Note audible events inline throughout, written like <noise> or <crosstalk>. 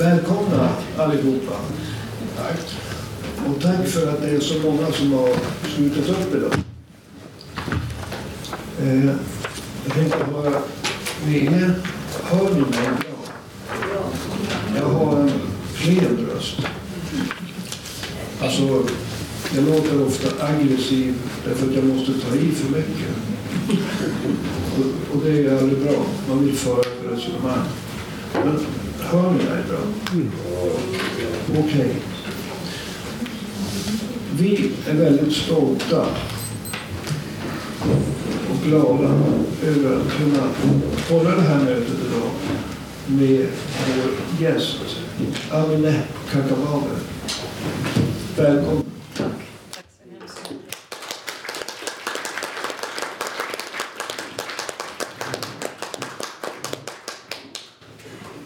Välkomna allihopa. Tack. Och tack för att det är så många som har slutit upp idag. Eh, jag tänkte med er. Hör ni mig bra? Jag har en klen röst. Alltså, jag låter ofta aggressiv därför att jag måste ta i för mycket. Och, och det är aldrig bra. Man vill föra ett resonemang. Men hör ni mig bra? Okej. Okay. Vi är väldigt stolta och glada över att kunna hålla det här mötet idag med vår gäst Amine Kakabaveh. Välkommen.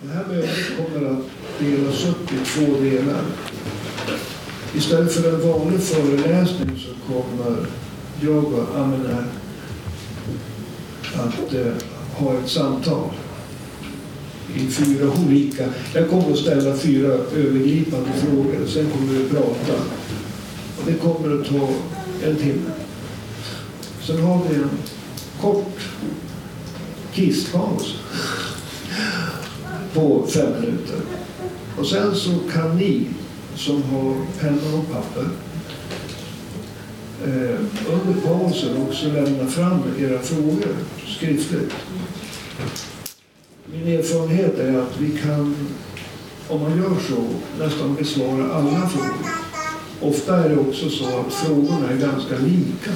Det här mötet kommer att delas upp i två delar. Istället för en vanlig föreläsning så kommer jag och Amine att eh, ha ett samtal i fyra olika... Jag kommer att ställa fyra övergripande frågor. Sen kommer vi att prata. Och det kommer att ta en timme. Sen har vi en kort kisspaus på fem minuter. Och sen så kan ni som har penna och papper eh, under pausen också lämna fram era frågor skriftligt. Min erfarenhet är att vi kan, om man gör så, nästan besvara alla frågor. Ofta är det också så att frågorna är ganska lika.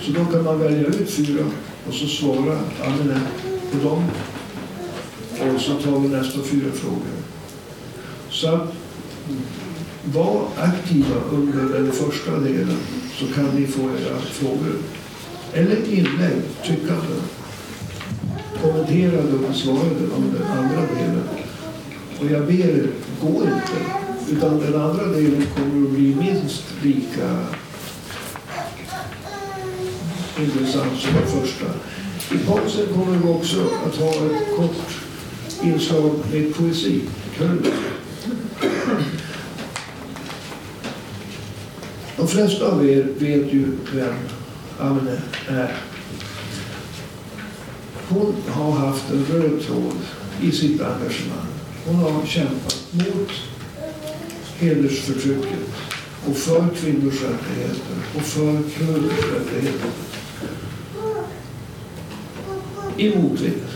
Så då kan man välja ut fyra och så svara Amine på dem. Och så tar vi nästa fyra frågor. Så att var aktiva under den första delen så kan ni få era frågor. Eller inlägg, tyckanden. Kommenterade och besvarade om under andra delen. Och jag ber er, gå inte. Utan den andra delen kommer att bli minst lika intressant som den första. I pausen kommer vi också att ha ett kort inslag med poesi. De flesta av er vet ju vem Amne är. Hon har haft en röd tråd i sitt engagemang. Hon har kämpat mot hedersförtrycket och för kvinnors rättigheter och för kurders rättigheter. I motvind.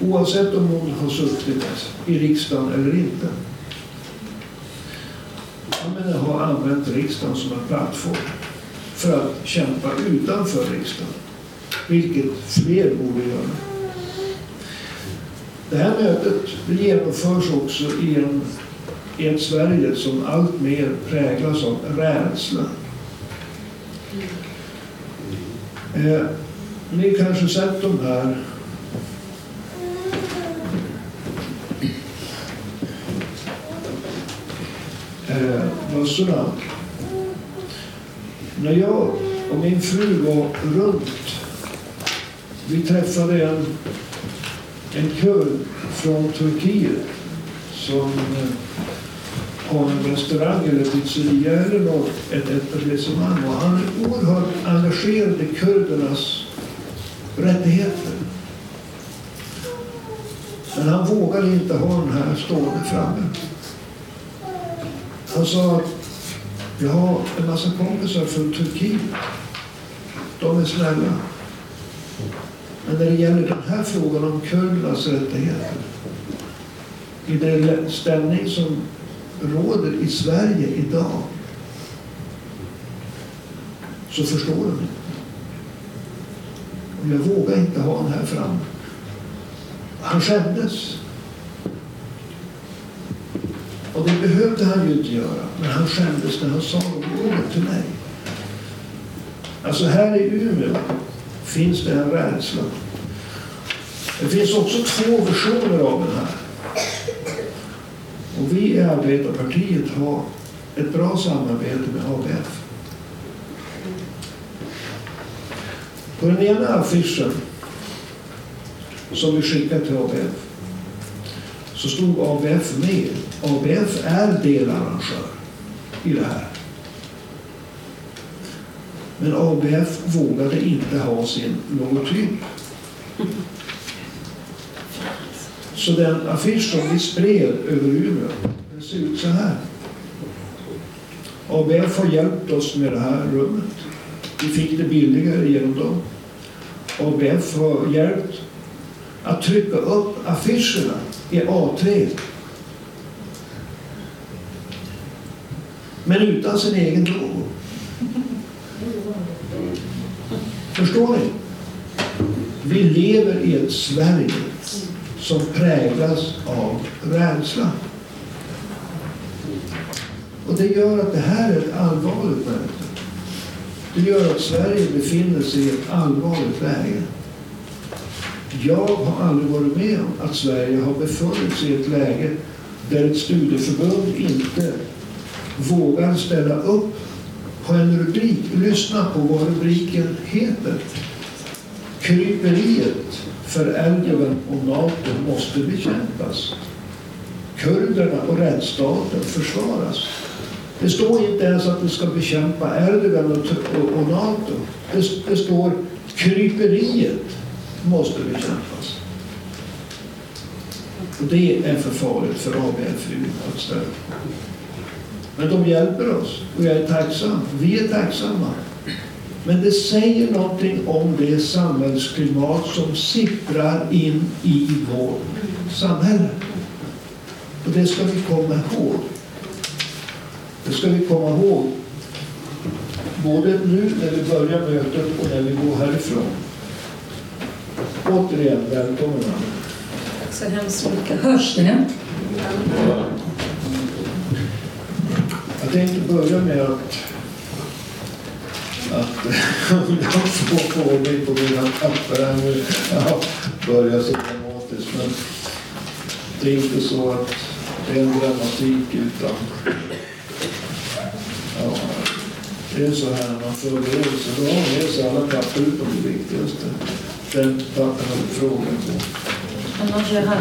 Oavsett om hon har suttit i riksdagen eller inte. Har använt riksdagen som en plattform för att kämpa utanför riksdagen. Vilket fler borde göra. Det här mötet genomförs också i, en, i ett Sverige som allt mer präglas av rädsla. Eh, ni kanske sett de här eh, mössorna. När jag och min fru var runt, vi träffade en, en kurd från Turkiet som eh, har en restaurang eller pizzeria eller något, ett etablissemang. Och han är oerhört engagerad i kurdernas rättigheter. Men han vågar inte ha den här stående framme. Han sa att jag har en massa kompisar från Turkiet. De är snälla. Men när det gäller den här frågan om kurdernas rättigheter i den ställning som råder i Sverige idag så förstår de inte. Och jag vågar inte ha den här framme. Han skämdes. Och det behövde han ju inte göra. Men han skämdes när han sa det till mig. Alltså här i Umeå finns det en rädsla. Det finns också två versioner av den här. Och vi i Arbetarpartiet har ett bra samarbete med ABF. På den ena affischen som vi skickar till ABF så stod ABF med. ABF är delarrangör i det här. Men ABF vågade inte ha sin logotyp. Så den affisch som vi spred över Umeå, den ser ut så här. ABF har hjälpt oss med det här rummet. Vi fick det billigare genom dem. ABF har hjälpt att trycka upp affischerna i A3. Men utan sin egen logo. Förstår ni? Vi lever i ett Sverige som präglas av rädsla. Och det gör att det här är ett allvarligt läge. Det gör att Sverige befinner sig i ett allvarligt läge. Jag har aldrig varit med om att Sverige har befunnit sig i ett läge där ett studieförbund inte vågar ställa upp på en rubrik. Lyssna på vad rubriken heter. Kryperiet för Erdogan och NATO måste bekämpas. Kurderna och rättsstaten försvaras. Det står inte ens att vi ska bekämpa Erdogan och, och NATO. Det, det står kryperiet måste bekämpas. Och det är för farligt för ABFU att ställa Men de hjälper oss och jag är tacksam. Vi är tacksamma. Men det säger någonting om det samhällsklimat som sipprar in i vårt samhälle. Och det ska vi komma ihåg. Det ska vi komma ihåg både nu när vi börjar mötet och när vi går härifrån. Återigen, välkommen. Tack så hemskt mycket. Hörs det? Jag tänkte börja med att att om jag får ordning på mina papper här nu. Jag börjar så dramatiskt men det är inte så att det är en dramatik utan ja, det är så här när man förbereder sig. Då har man med sig alla papper utom det viktigaste. Du frågan på. Annars är.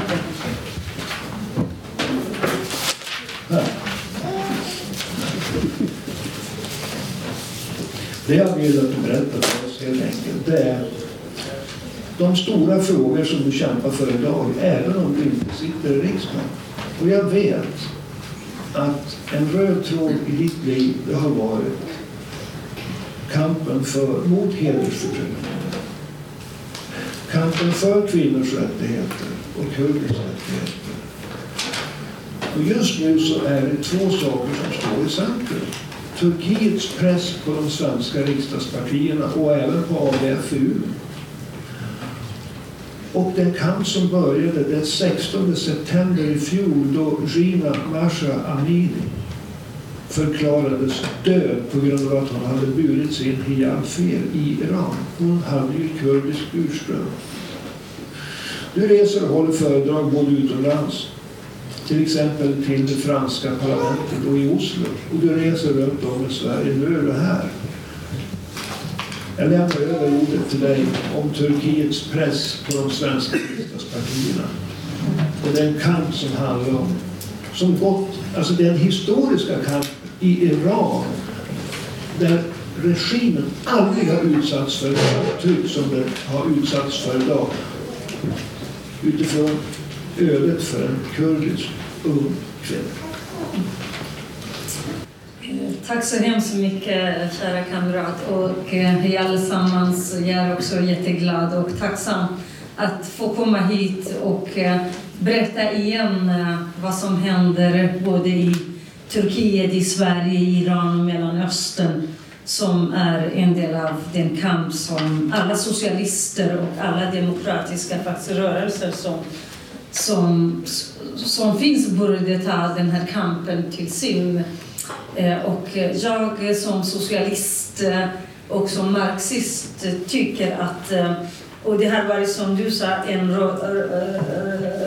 Det jag vill att du berättar för oss helt enkelt, det är de stora frågor som du kämpar för idag, även om du inte sitter i riksdagen. Och jag vet att en röd tråd i ditt liv, det har varit kampen för, mot hedersförtryck. Kampen för kvinnors rättigheter och kurders rättigheter. Och just nu så är det två saker som står i centrum. Turkiets press på de svenska riksdagspartierna och även på ABFU. Och den kamp som började den 16 september i fjol då Gina Masha Amini förklarades död på grund av att hon hade burit sin hijab fel i Iran. Hon hade ju kurdiskt ursprung. Du reser och håller föredrag både utomlands till exempel till det franska parlamentet och i Oslo. Och du reser runt om i Sverige. Nu är du här. Jag lämnar över ordet till dig om Turkiets press på de svenska riksdagspartierna. Och den kamp som handlar om, som gått, alltså den historiska kamp i Iran där regimen aldrig har utsatts för ett tryck som den har utsatts för idag. Utifrån ödet för en kurdisk ung kvinna. Eh, tack så hemskt mycket, kära kamrat. Och eh, vi hej allesammans. Jag är också jätteglad och tacksam att få komma hit och eh, berätta igen vad som händer både i Turkiet, i Sverige, Iran och Mellanöstern som är en del av den kamp som alla socialister och alla demokratiska rörelser som som, som finns borde ta den här kampen till sin. Eh, och jag som socialist eh, och som marxist tycker att, eh, och det har varit som du sa, en röd,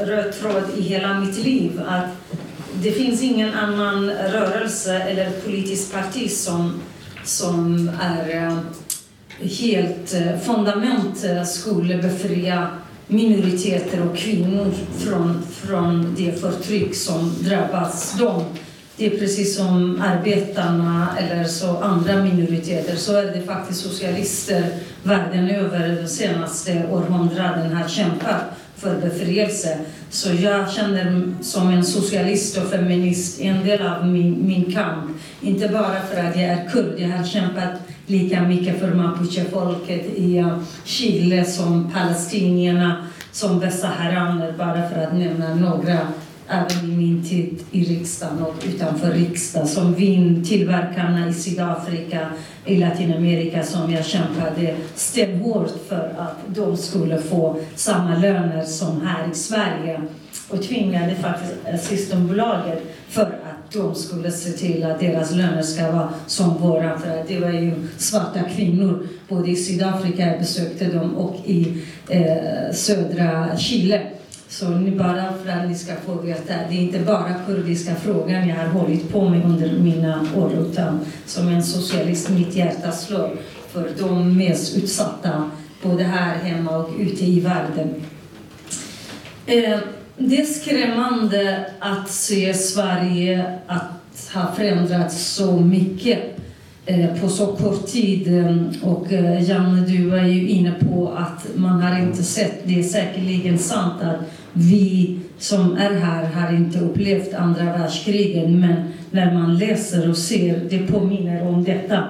röd tråd i hela mitt liv, att det finns ingen annan rörelse eller politiskt parti som, som är eh, helt eh, fundament eh, skulle befria minoriteter och kvinnor från, från det förtryck som drabbas dem. Det är precis som arbetarna eller så andra minoriteter så är det faktiskt socialister världen över de senaste århundraden har kämpat för befrielse. Så jag känner som en socialist och feminist en del av min, min kamp. Inte bara för att jag är kurd, jag har kämpat lika mycket för mapuchefolket i eh, Chile som palestinierna, som västsaharaner, bara för att nämna några även i min tid i riksdagen och utanför riksdagen, som vintillverkarna i Sydafrika, i Latinamerika som jag kämpade stenhårt för att de skulle få samma löner som här i Sverige. Och tvingade faktiskt Systembolaget för att de skulle se till att deras löner ska vara som våra. För att det var ju svarta kvinnor, både i Sydafrika, jag besökte dem, och i eh, södra Chile så ni bara för att ni ska få veta, det är inte bara kurdiska frågan jag har hållit på med under mina år, utan som en socialist, mitt hjärta slår för de mest utsatta, både här hemma och ute i världen. Eh, det är skrämmande att se Sverige att ha förändrats så mycket eh, på så kort tid. Eh, och Janne, du var ju inne på att man har inte sett, det är säkerligen sant att vi som är här har inte upplevt andra världskriget, men när man läser och ser, det påminner om detta,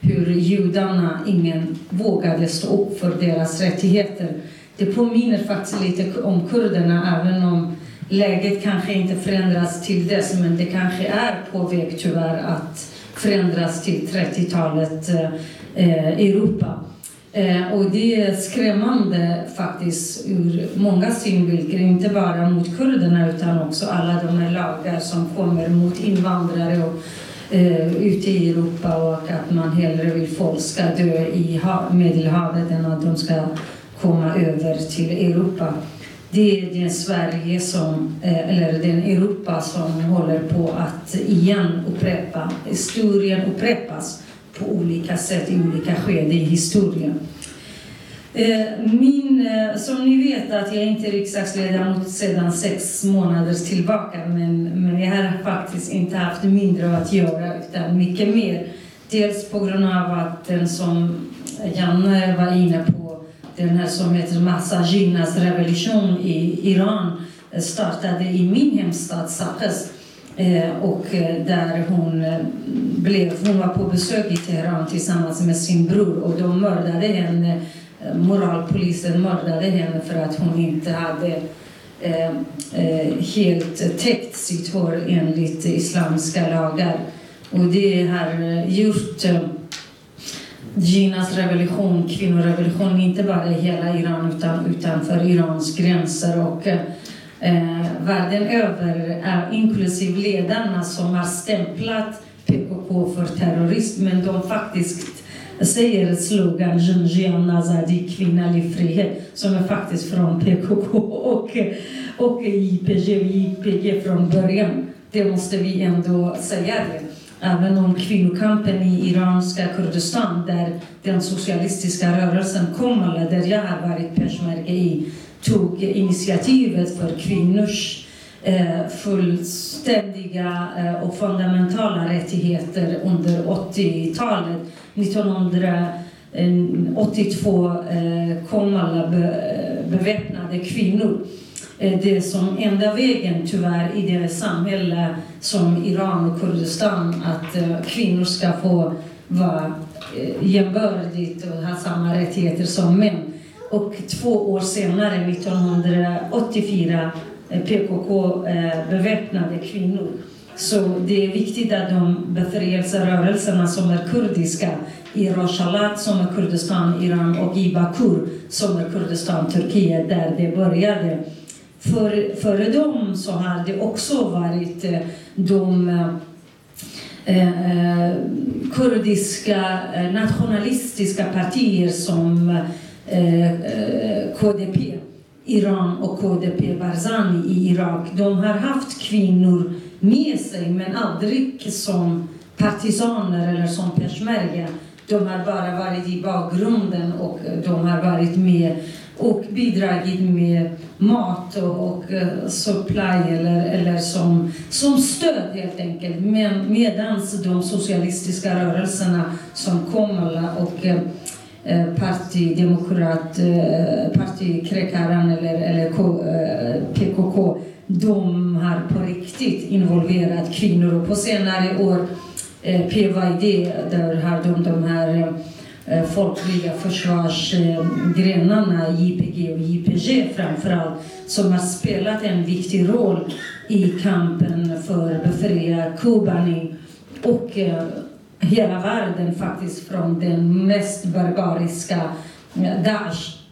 hur judarna, ingen vågade stå upp för deras rättigheter. Det påminner faktiskt lite om kurderna, även om läget kanske inte förändras till dess, men det kanske är på väg tyvärr att förändras till 30-talet eh, Europa. Eh, och det är skrämmande faktiskt ur många synvinklar, inte bara mot kurderna utan också alla de här lagar som kommer mot invandrare och, eh, ute i Europa och att man hellre vill folk ska dö i Medelhavet än att de ska komma över till Europa. Det är den Sverige som, eh, eller den Europa som håller på att igen upprepa, historien upprepas på olika sätt i olika skeden i historien. Eh, min, eh, som ni vet att jag inte är riksdagsledamot sedan sex månader tillbaka men, men jag har faktiskt inte haft mindre att göra utan mycket mer. Dels på grund av att den som Janne var inne på, den här som heter Massajinas revolution i Iran eh, startade i min hemstad Sakes Eh, och eh, där hon eh, blev, hon var på besök i Teheran tillsammans med sin bror och de mördade henne, moralpolisen mördade henne för att hon inte hade helt täckt sitt hår enligt islamska lagar. Och det har gjort Ginas revolution, kvinnorevolution, inte bara i hela Iran utan utanför Irans gränser. Och, eh, världen över, eh, inklusive ledarna som har stämplat PKK för terrorism, men de faktiskt säger slogan Jinjian Azadi, kvinnlig frihet, som är faktiskt från PKK och, och IPG, IPG från början. Det måste vi ändå säga det. Även om kvinnokampen i iranska Kurdistan, där den socialistiska rörelsen Komala, där jag har varit peshmerga i, tog initiativet för kvinnors eh, fullständiga eh, och fundamentala rättigheter under 80-talet. 1982 eh, eh kom alla eh, beväpnade kvinnor. Eh, det är som enda vägen tyvärr i det samhälle som Iran och Kurdistan att kvinnor ska få vara jämbördigt och ha samma rättigheter som män. Och två år senare, 1984, eh, PKK-beväpnade eh, kvinnor. Så det är viktigt att de befrielserörelserna som är kurdiska i Rojhelat som är Kurdistan, Iran och i Bakur som är Kurdistan, Turkiet, där det började. För, före dem så har det också varit eh, de eh, kurdiska nationalistiska partier som eh, Eh, eh, KDP, Iran och KDP Barzani i Irak, de har haft kvinnor med sig men aldrig som partisaner eller som peshmerga. De har bara varit i bakgrunden och de har varit med och bidragit med mat och, och eh, supply eller, eller som, som stöd helt enkelt. Men medan de socialistiska rörelserna som Komala och Eh, partidemokrat, eh, partikräkaren eller, eller PKK, eh, de har på riktigt involverat kvinnor. Och på senare år, PYD, där har de de här folkliga försvarsgrenarna, JPG och JPG framförallt, som har spelat en viktig roll i kampen för att befria Kuba och hela världen faktiskt från den mest barbariska eh, Daesh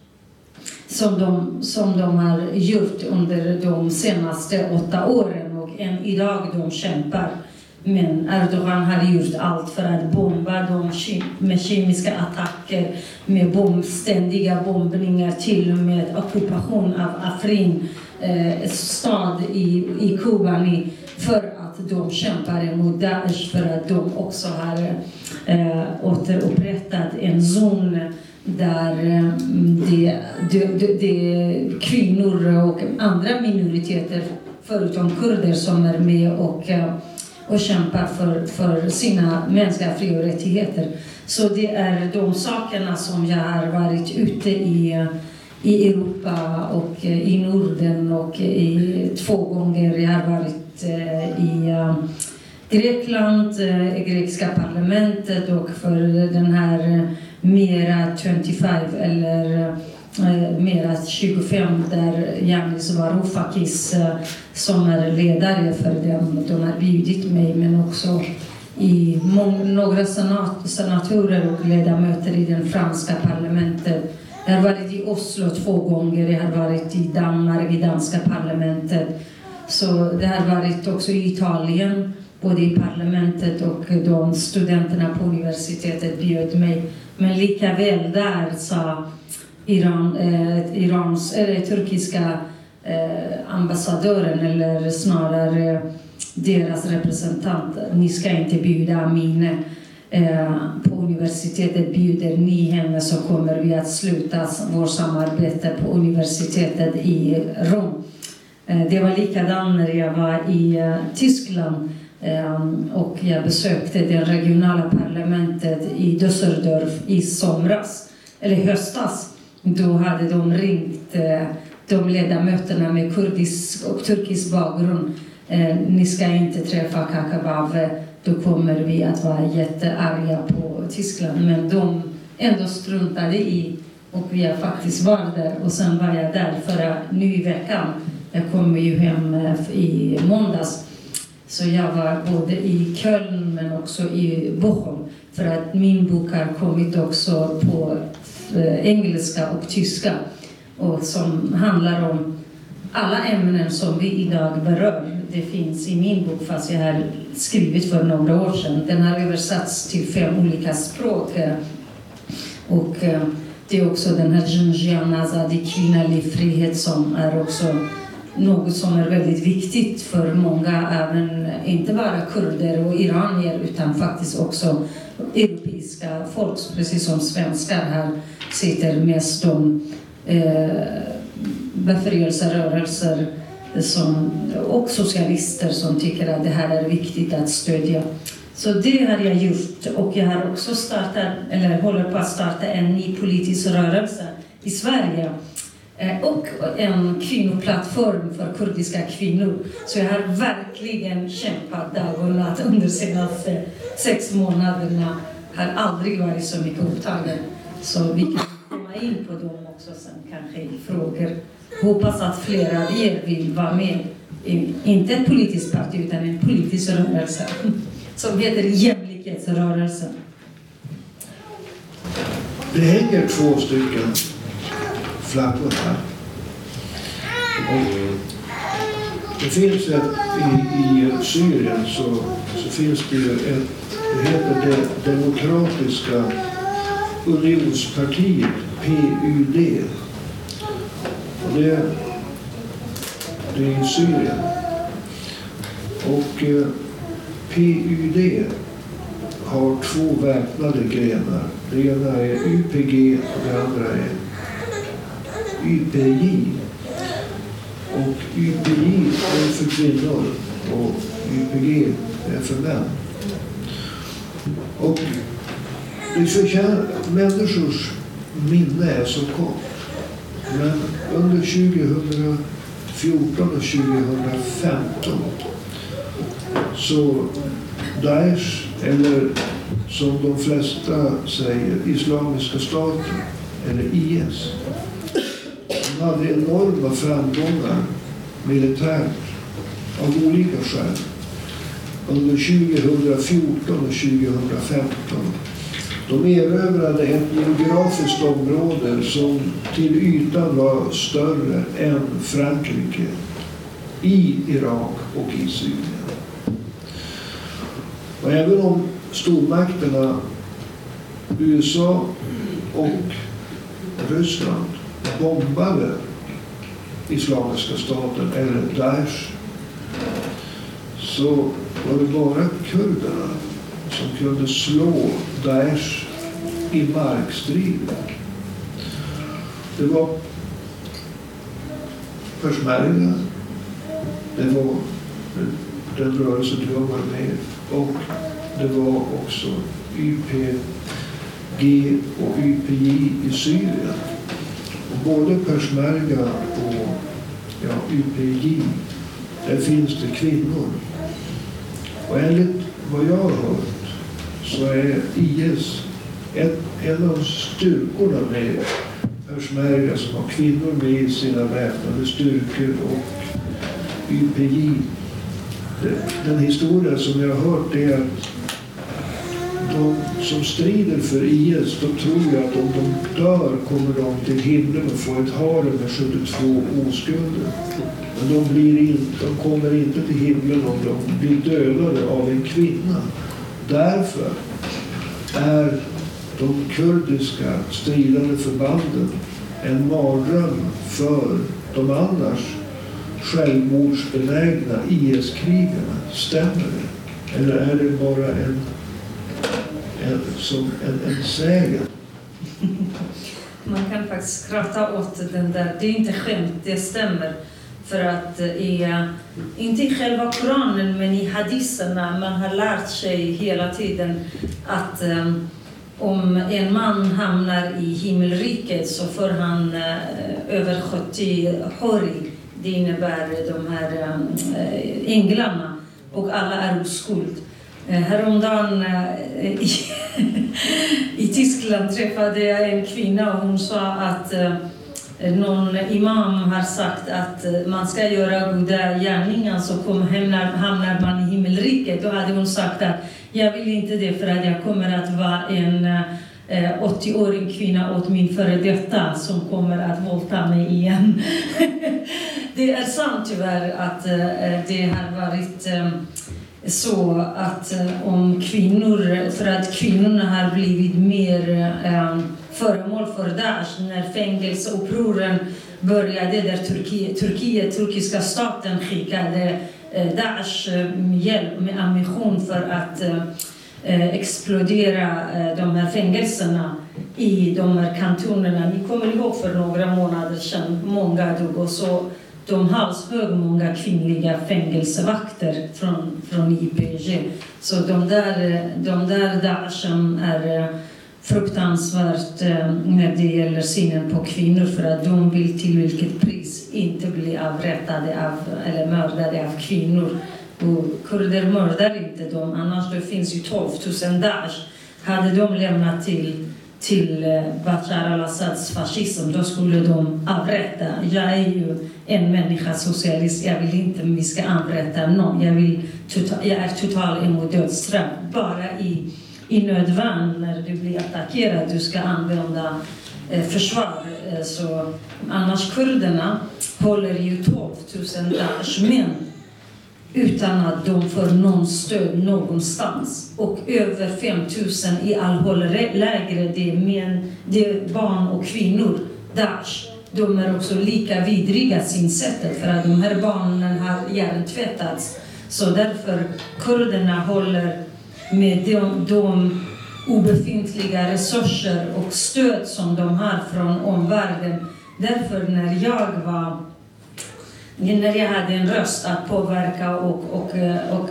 som de, som de har gjort under de senaste åtta åren och än idag de kämpar. Men Erdogan har gjort allt för att bomba dem med kemiska attacker, med bomb, ständiga bombningar, till och med ockupation av Afrin eh, stad i, i Kobani för att de kämpar emot Daesh, för att de också har eh, återupprättat en zon där eh, det, det, det, det kvinnor och andra minoriteter, förutom kurder, som är med och eh, och kämpar för, för sina mänskliga fri och rättigheter. Så det är de sakerna som jag har varit ute i, i Europa och eh, i Norden och i, två gånger. Jag har varit eh, i eh, Grekland, eh, i grekiska parlamentet och för den här eh, Mera 25 eller Mera 25 där Yanis Varoufakis som är ledare för dem, de har bjudit mig men också i några senat senatorer och ledamöter i det franska parlamentet. Jag har varit i Oslo två gånger, jag har varit i Danmark, i danska parlamentet. Så det har varit också i Italien, både i parlamentet och de studenterna på universitetet bjöd mig. Men lika väl där sa Iran, eh, Irans, eller turkiska eh, ambassadören eller snarare deras representant. Ni ska inte bjuda Amine eh, på universitetet. Bjuder ni henne så kommer vi att sluta vårt samarbete på universitetet i Rom. Eh, det var likadant när jag var i eh, Tyskland eh, och jag besökte det regionala parlamentet i Düsseldorf i somras, eller höstas. Då hade de ringt de ledamöterna med kurdisk och turkisk bakgrund. Ni ska inte träffa Kakabaveh, då kommer vi att vara jättearga på Tyskland. Men de ändå struntade i och vi har faktiskt varit där. Och sen var jag där förra, nu i veckan. Jag kom ju hem eh, i måndags. Så jag var både i Köln men också i Bochum. För att min bok har kommit också på eh, engelska och tyska och som handlar om alla ämnen som vi idag berör. Det finns i min bok, fast jag har skrivit för några år sedan. Den har översatts till fem olika språk. Eh, och det är också den här Jinjian Azadi, kvinnlig frihet, som är också något som är väldigt viktigt för många, även inte bara kurder och iranier utan faktiskt också europeiska folk, precis som svenskar här sitter mest de eh, befrielserörelser som, och socialister som tycker att det här är viktigt att stödja. Så det har jag gjort och jag har också startat, eller håller på att starta en ny politisk rörelse i Sverige Eh, och en kvinnoplattform för kurdiska kvinnor. Så jag har verkligen kämpat dag och natt under de senaste sex månaderna. har aldrig varit så mycket upptagen. Så vi kan komma in på dem också sen kanske i frågor. Hoppas att flera av er vill vara med inte ett politiskt parti utan en politisk rörelse <laughs> som heter jämlikhetsrörelsen. Det hänger två stycken flaggor här. Det finns ett, i, i Syrien så, så finns det ju ett, det heter det Demokratiska Unionspartiet, PUD. Och det, det är i Syrien. Och eh, PUD har två väpnade grenar. Det ena är UPG och det andra är YPJ. Och YPJ är för kvinnor och YPG är för män. Och det förtjänar, människors minne är så kort. Men under 2014 och 2015 så Daesh, eller som de flesta säger, Islamiska staten, eller IS, hade enorma framgångar militärt av olika skäl under 2014 och 2015. De erövrade ett geografiskt område som till ytan var större än Frankrike i Irak och i Syrien. Och även om stormakterna USA och Ryssland bombade Islamiska staten eller Daesh så var det bara kurderna som kunde slå Daesh i markstrid. Det var peshmerga, det var den rörelse du har varit med i och det var också YPG och YPJ i Syrien. Både peshmerga och ja, YPJ, där finns det kvinnor. Och enligt vad jag har hört så är IS ett, en av styrkorna med peshmerga som har kvinnor med i sina väpnade styrkor och YPJ. Den historia som jag har hört är att de som strider för IS, de tror ju att om de dör kommer de till himlen och får ett harem med 72 oskulder. Men de, blir inte, de kommer inte till himlen om de blir dödade av en kvinna. Därför är de kurdiska stridande förbanden en mardröm för de annars självmordsbenägna IS-krigarna. Stämmer det? Eller är det bara en, som en, en sägen? Man kan faktiskt skratta åt den där. Det är inte skämt, det stämmer. För att eh, i, eh, inte i själva Koranen, men i hadiserna, man har lärt sig hela tiden att um, om en man hamnar i himmelriket så får han uh, över 70 hori. Det innebär de här um, änglarna och alla är oskuld. Eh, häromdagen eh, i, <laughs> i Tyskland träffade jag en kvinna och hon sa att eh, någon imam har sagt att man ska göra goda gärningar så kommer, hamnar, hamnar man i himmelriket. Då hade hon sagt att jag vill inte det för att jag kommer att vara en 80-årig kvinna åt min före detta som kommer att våldta mig igen. <laughs> det är sant tyvärr att det har varit så att eh, om kvinnor, för att kvinnorna har blivit mer eh, föremål för Daesh när fängelseupproren började där Turkiet, Turkiet, turkiska staten skickade eh, Daesh med hjälp med ammunition för att explodera de här fängelserna i de här kantonerna. Ni kommer ihåg för några månader sedan, många dog och så de halshögg många kvinnliga fängelsevakter från, från IPG. Så de där, de där Daeshen är eh, fruktansvärt eh, när det gäller synen på kvinnor för att de vill till vilket pris inte bli avrättade av, eller mördade av kvinnor. Och kurder mördar inte dem, annars det finns ju 12 000 Daesh. Hade de lämnat till, till eh, Bashar al-Assads fascism, då skulle de avrätta. Jag är ju en människa, socialist. Jag vill inte att vi ska avrätta någon. Jag, vill, total, jag är total emot dödsstraff. Bara i i nödvärn när du blir attackerad, du ska använda eh, försvar. Eh, så, annars kurderna håller ju 12 000 Daesh män utan att de får någon stöd någonstans. Och över 5 000 i allhållläger, det är män, det är barn och kvinnor. Daesh, de är också lika vidriga synsättet för att de här barnen har hjärntvättats. Så därför kurderna håller med de, de obefintliga resurser och stöd som de har från omvärlden. Därför när jag var när jag hade en röst att påverka och, och, och, och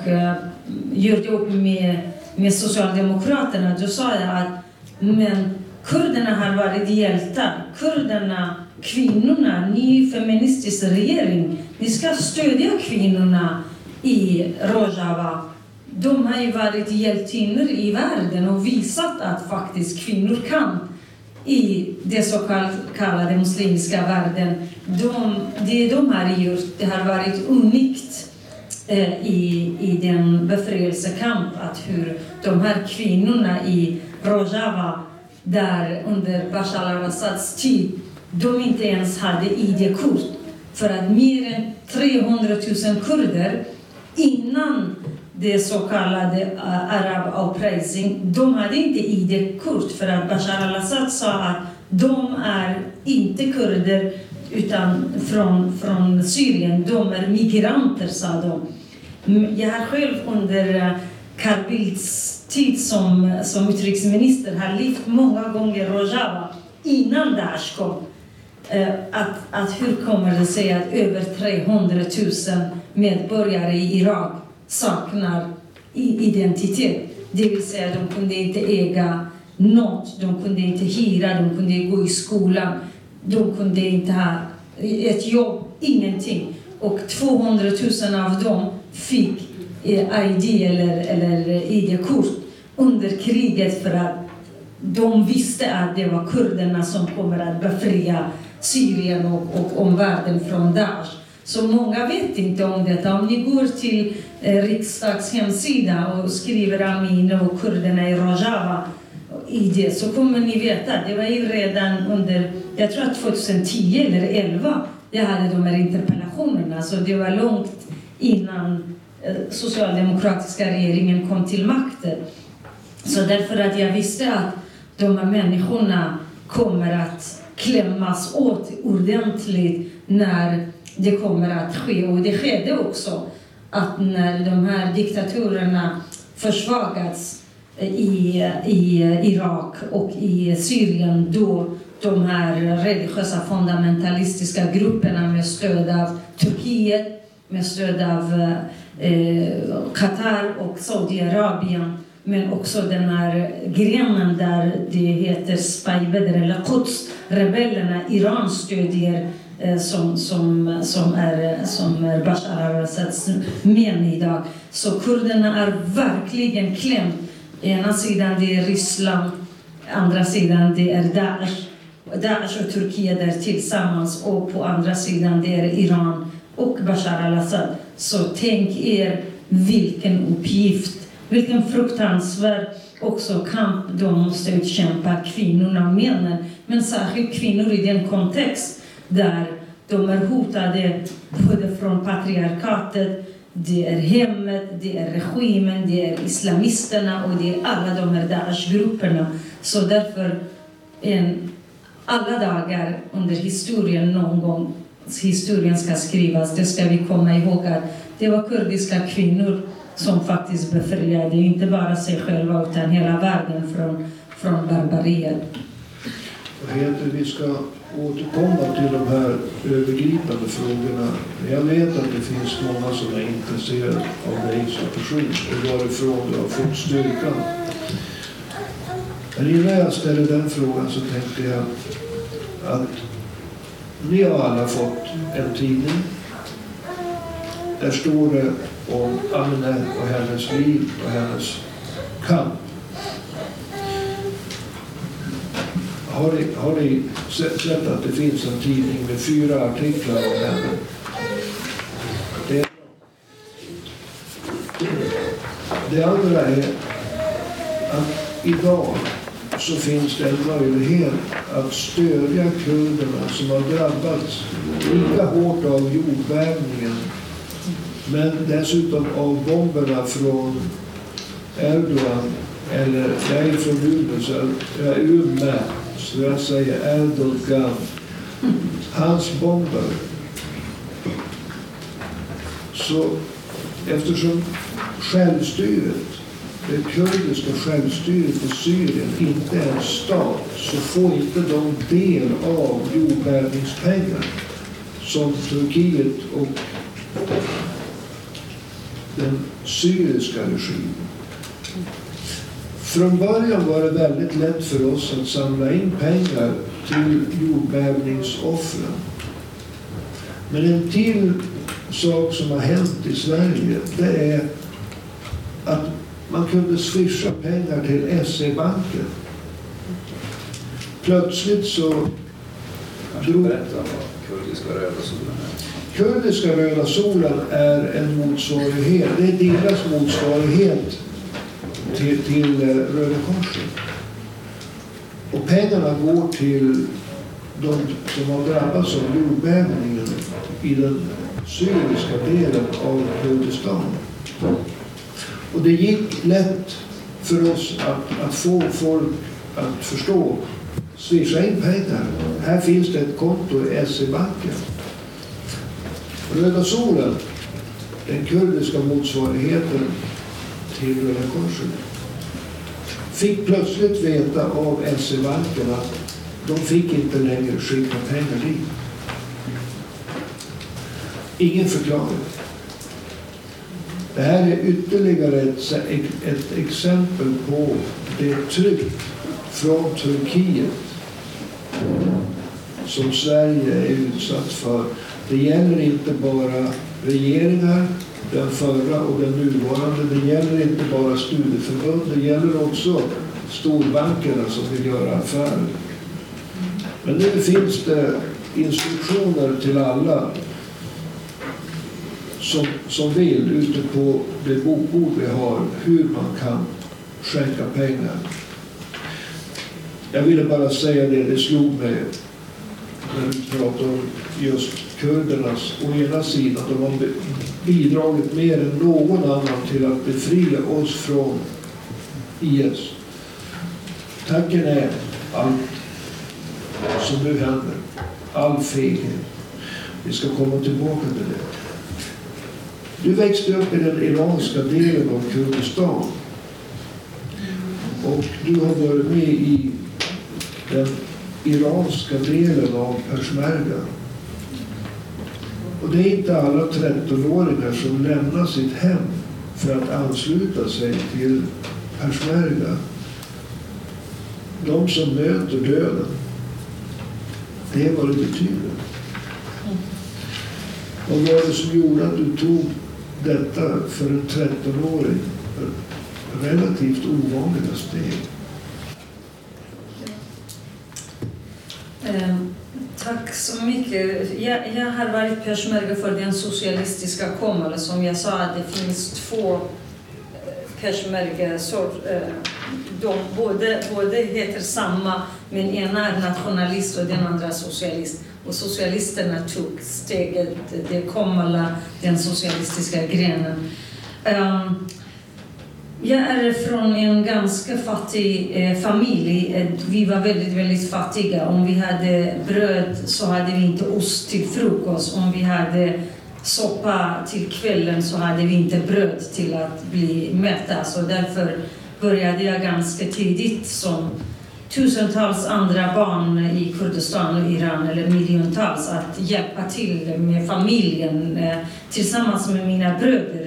gjorde upp med, med Socialdemokraterna, då sa jag att men kurderna har varit hjältar. Kurderna, kvinnorna, ny feministisk regering, ni ska stödja kvinnorna i Rojava. De har ju varit hjältinnor i världen och visat att faktiskt kvinnor kan i den så kallade muslimska världen. De, det de har gjort det har varit unikt eh, i, i den befrielsekamp, att hur de här kvinnorna i Rojava, där under Bashar al-Assads tid, de inte ens hade ID-kort. För att mer än 300 000 kurder innan det så kallade uh, Arab uprising, de hade inte ID-kort för att Bashar al-Assad sa att de är inte kurder utan från, från Syrien, de är migranter, sa de. Mm, jag har själv under eh, Carl Bildts tid som, som utrikesminister har lyft många gånger Rojava innan Daesh kom. Eh, att, att hur kommer det sig att över 300 000 medborgare i Irak saknar identitet. Det vill säga, de kunde inte äga något. De kunde inte hyra, de kunde gå i skolan. De kunde inte ha ett jobb, ingenting. Och 200 000 av dem fick eh, ID eller, eller eh, ID-kort under kriget för att de visste att det var kurderna som kommer att befria Syrien och, och omvärlden från Daesh. Så många vet inte om detta. Om ni går till eh, riksdags hemsida och skriver Amin och kurderna i Rojava i det så kommer ni veta. Det var ju redan under, jag tror att 2010 eller 2011 jag hade de här interpellationerna. Så det var långt innan eh, socialdemokratiska regeringen kom till makten. Så därför att jag visste att de här människorna kommer att klämmas åt ordentligt när det kommer att ske. Och det skedde också att när de här diktaturerna försvagats i, i Irak och i Syrien då de här religiösa fundamentalistiska grupperna med stöd av Turkiet, med stöd av eh, Qatar och Saudiarabien men också den här grenen där det heter Spajbeder eller Quds, rebellerna, Iran stödjer eh, som, som, som, är, som är Bashar al-Assads män idag. Så kurderna är verkligen klämda. Ena sidan det är Ryssland, andra sidan det är Daesh. Daesh och Turkiet är tillsammans och på andra sidan det är Iran och Bashar al-Assad. Så tänk er vilken uppgift, vilken fruktansvärd också kamp de måste utkämpa, kvinnorna och männen. Men särskilt kvinnor i den kontext där de är hotade både från patriarkatet, det är hemmet, det är regimen, det är islamisterna och det är alla de här Daesh-grupperna. Så därför, en, alla dagar under historien någon gång, historien ska skrivas, det ska vi komma ihåg att det var kurdiska kvinnor som faktiskt befriade, inte bara sig själva utan hela världen från, från barbariet. Vi ska återkomma till de här övergripande frågorna. Jag vet att det finns många som är intresserade av dig som person och varifrån du har fått styrkan. Men innan jag ställer den frågan så tänkte jag att ni har alla fått en tidning. Där står det om Anne och hennes liv och hennes kamp har ni, har ni sett att det finns en tidning med fyra artiklar om henne? Det, det andra är att idag så finns det en möjlighet att stödja kurderna som har drabbats lika hårt av jordbävningen men dessutom av bomberna från Erdogan eller nej, från Umeå, så jag är med så jag säger Erdogan, hans bomber. Så eftersom självstyret det kurdiska självstyret i Syrien inte är en stat så får inte de del av jordbävningspengar som Turkiet och den syriska regimen. Från början var det väldigt lätt för oss att samla in pengar till jordbävningsoffren. Men en till sak som har hänt i Sverige, det är att man kunde swisha pengar till SE-banken. Plötsligt så drog... Berätta vad kurdiska röda solen är. Kurdiska Röda Solen är en motsvarighet, det är deras motsvarighet till, till eh, Röda Korset. Och pengarna går till de som har drabbats av jordbävningen i den syriska delen av Kurdistan. Och det gick lätt för oss att, att få folk att förstå. Swisha in pengar. Här finns det ett konto i SE-banken. Röda solen, den kurdiska motsvarigheten till Röda Korset, fick plötsligt veta av SE-banken att de fick inte längre skicka pengar dit. Ingen förklaring. Det här är ytterligare ett, ett exempel på det tryck från Turkiet som Sverige är utsatt för. Det gäller inte bara regeringar, den förra och den nuvarande. Det gäller inte bara studieförbund, det gäller också storbankerna som vill göra affärer. Men nu finns det instruktioner till alla som, som vill ute på det bokbord vi har hur man kan skänka pengar. Jag ville bara säga det, det slog mig när du pratade om just kurdernas å ena sidan. De har bidragit mer än någon annan till att befria oss från IS. Tanken är allt som nu händer, all feghet. Vi ska komma tillbaka till det. Du växte upp i den iranska delen av Kurdistan. Och du har varit med i den iranska delen av peshmerga. Och det är inte alla 13-åringar som lämnar sitt hem för att ansluta sig till peshmerga. De som möter döden. Det är vad det betyder. Vad var det som gjorde att du tog detta för en 13-åring relativt ovanliga steg? Um tack så mycket. Jag, jag har varit peshmerga för den socialistiska Komala. Som jag sa, att det finns två eh, peshmerga sort. Eh, de både, både heter samma, men ena är nationalist och den andra socialist. Och socialisterna tog steget, det Komala, den socialistiska grenen. Um, jag är från en ganska fattig eh, familj. Eh, vi var väldigt, väldigt fattiga. Om vi hade bröd så hade vi inte ost till frukost. Om vi hade soppa till kvällen så hade vi inte bröd till att bli mätta. Så därför började jag ganska tidigt som tusentals andra barn i Kurdistan och Iran, eller miljontals, att hjälpa till med familjen eh, tillsammans med mina bröder.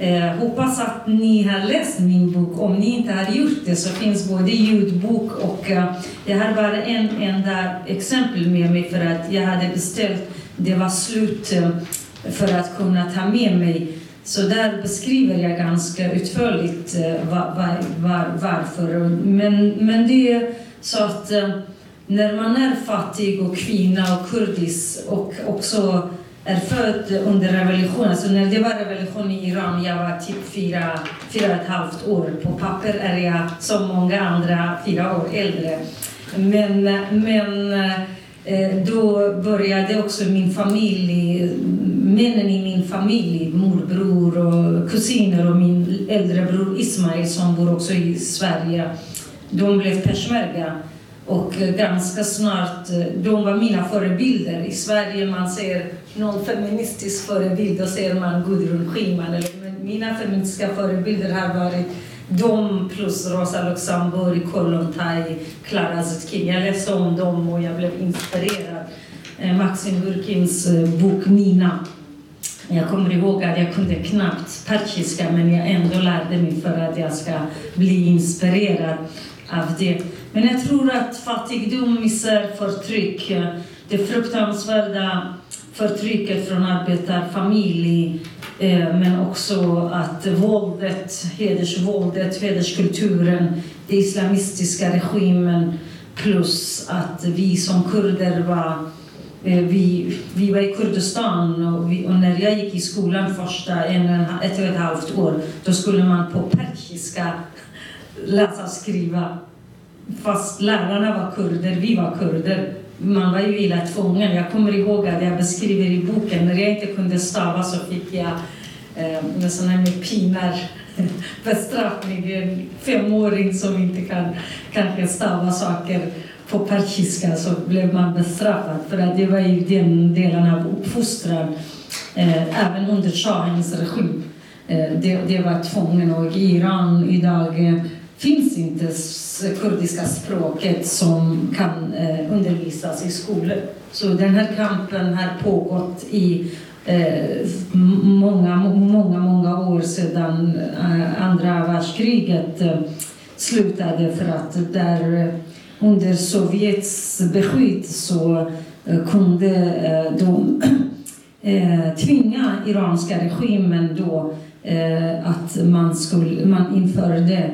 Eh, hoppas att ni har läst min bok. Om ni inte har gjort det så finns både ljudbok och eh, jag har bara en enda exempel med mig för att jag hade beställt, det var slut eh, för att kunna ta med mig. Så där beskriver jag ganska utförligt eh, var, var, var, varför. Men, men det är så att eh, när man är fattig och kvinna och kurdis och också är född under revolutionen. Alltså när det var revolution i Iran, jag var typ fyra, fyra och ett halvt år. På papper är jag som många andra fyra år äldre. Men, men eh, då började också min familj, männen i min familj, morbror och kusiner och min äldre bror Ismail som bor också i Sverige, de blev peshmerga. Och ganska snart, eh, de var mina förebilder. I Sverige man ser någon feministisk förebild, då ser man Gudrun Schyman. Men mina feministiska förebilder har varit de plus Rosa Luxemburg, Kollontaj, Clara Zetkin. Jag läste om dem och jag blev inspirerad. Eh, Maxim Burkins eh, bok Mina. Jag kommer ihåg att jag kunde knappt persiska men jag ändå lärde mig för att jag ska bli inspirerad av det. Men jag tror att fattigdom, misär, förtryck, eh, det fruktansvärda förtrycket från arbetarfamilj eh, men också att våldet, hedersvåldet, hederskulturen, den islamistiska regimen plus att vi som kurder var eh, vi, vi var i Kurdistan och, vi, och, när jag gick i skolan första en, ett och ett halvt år då skulle man på persiska läsa och skriva fast lärarna var kurder, vi var kurder man var ju illa tvungen. Jag kommer ihåg att jag beskriver i boken, när jag inte kunde stava så fick jag eh, med sådana här med pinar bestraffning. <laughs> En femåring som inte kan kanske stava saker på persiska så blev man bestraffad för att det var ju den delen av uppfostran eh, även under shahens regim. Eh, det, det var tvungen och i Iran idag eh, finns inte kurdiska språket som kan eh, undervisas i skolor. Så den här kampen har pågått i eh, många, många, många år sedan eh, andra världskriget eh, slutade för att där eh, under Sovjets beskydd så eh, kunde eh, de <clears throat> eh, tvinga iranska regimen då eh, att man, skulle, man införde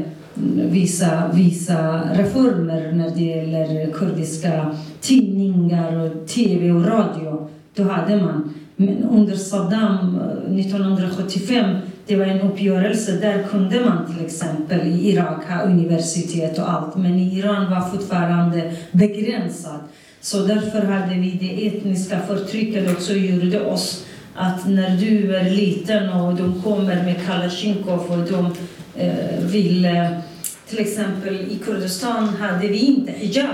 vissa, vissa reformer när det gäller kurdiska tidningar, och tv och radio. Då hade man. Men under Saddam eh, 1975 det var en uppgörelse. Där kunde man till exempel i Irak ha universitet och allt, men i Iran var fortfarande begränsat. Så därför hade vi det etniska förtrycket också gjorde oss att när du är liten och de kommer med Kalashnikov och de eh, vill eh, till exempel i Kurdistan hade vi inte hijab.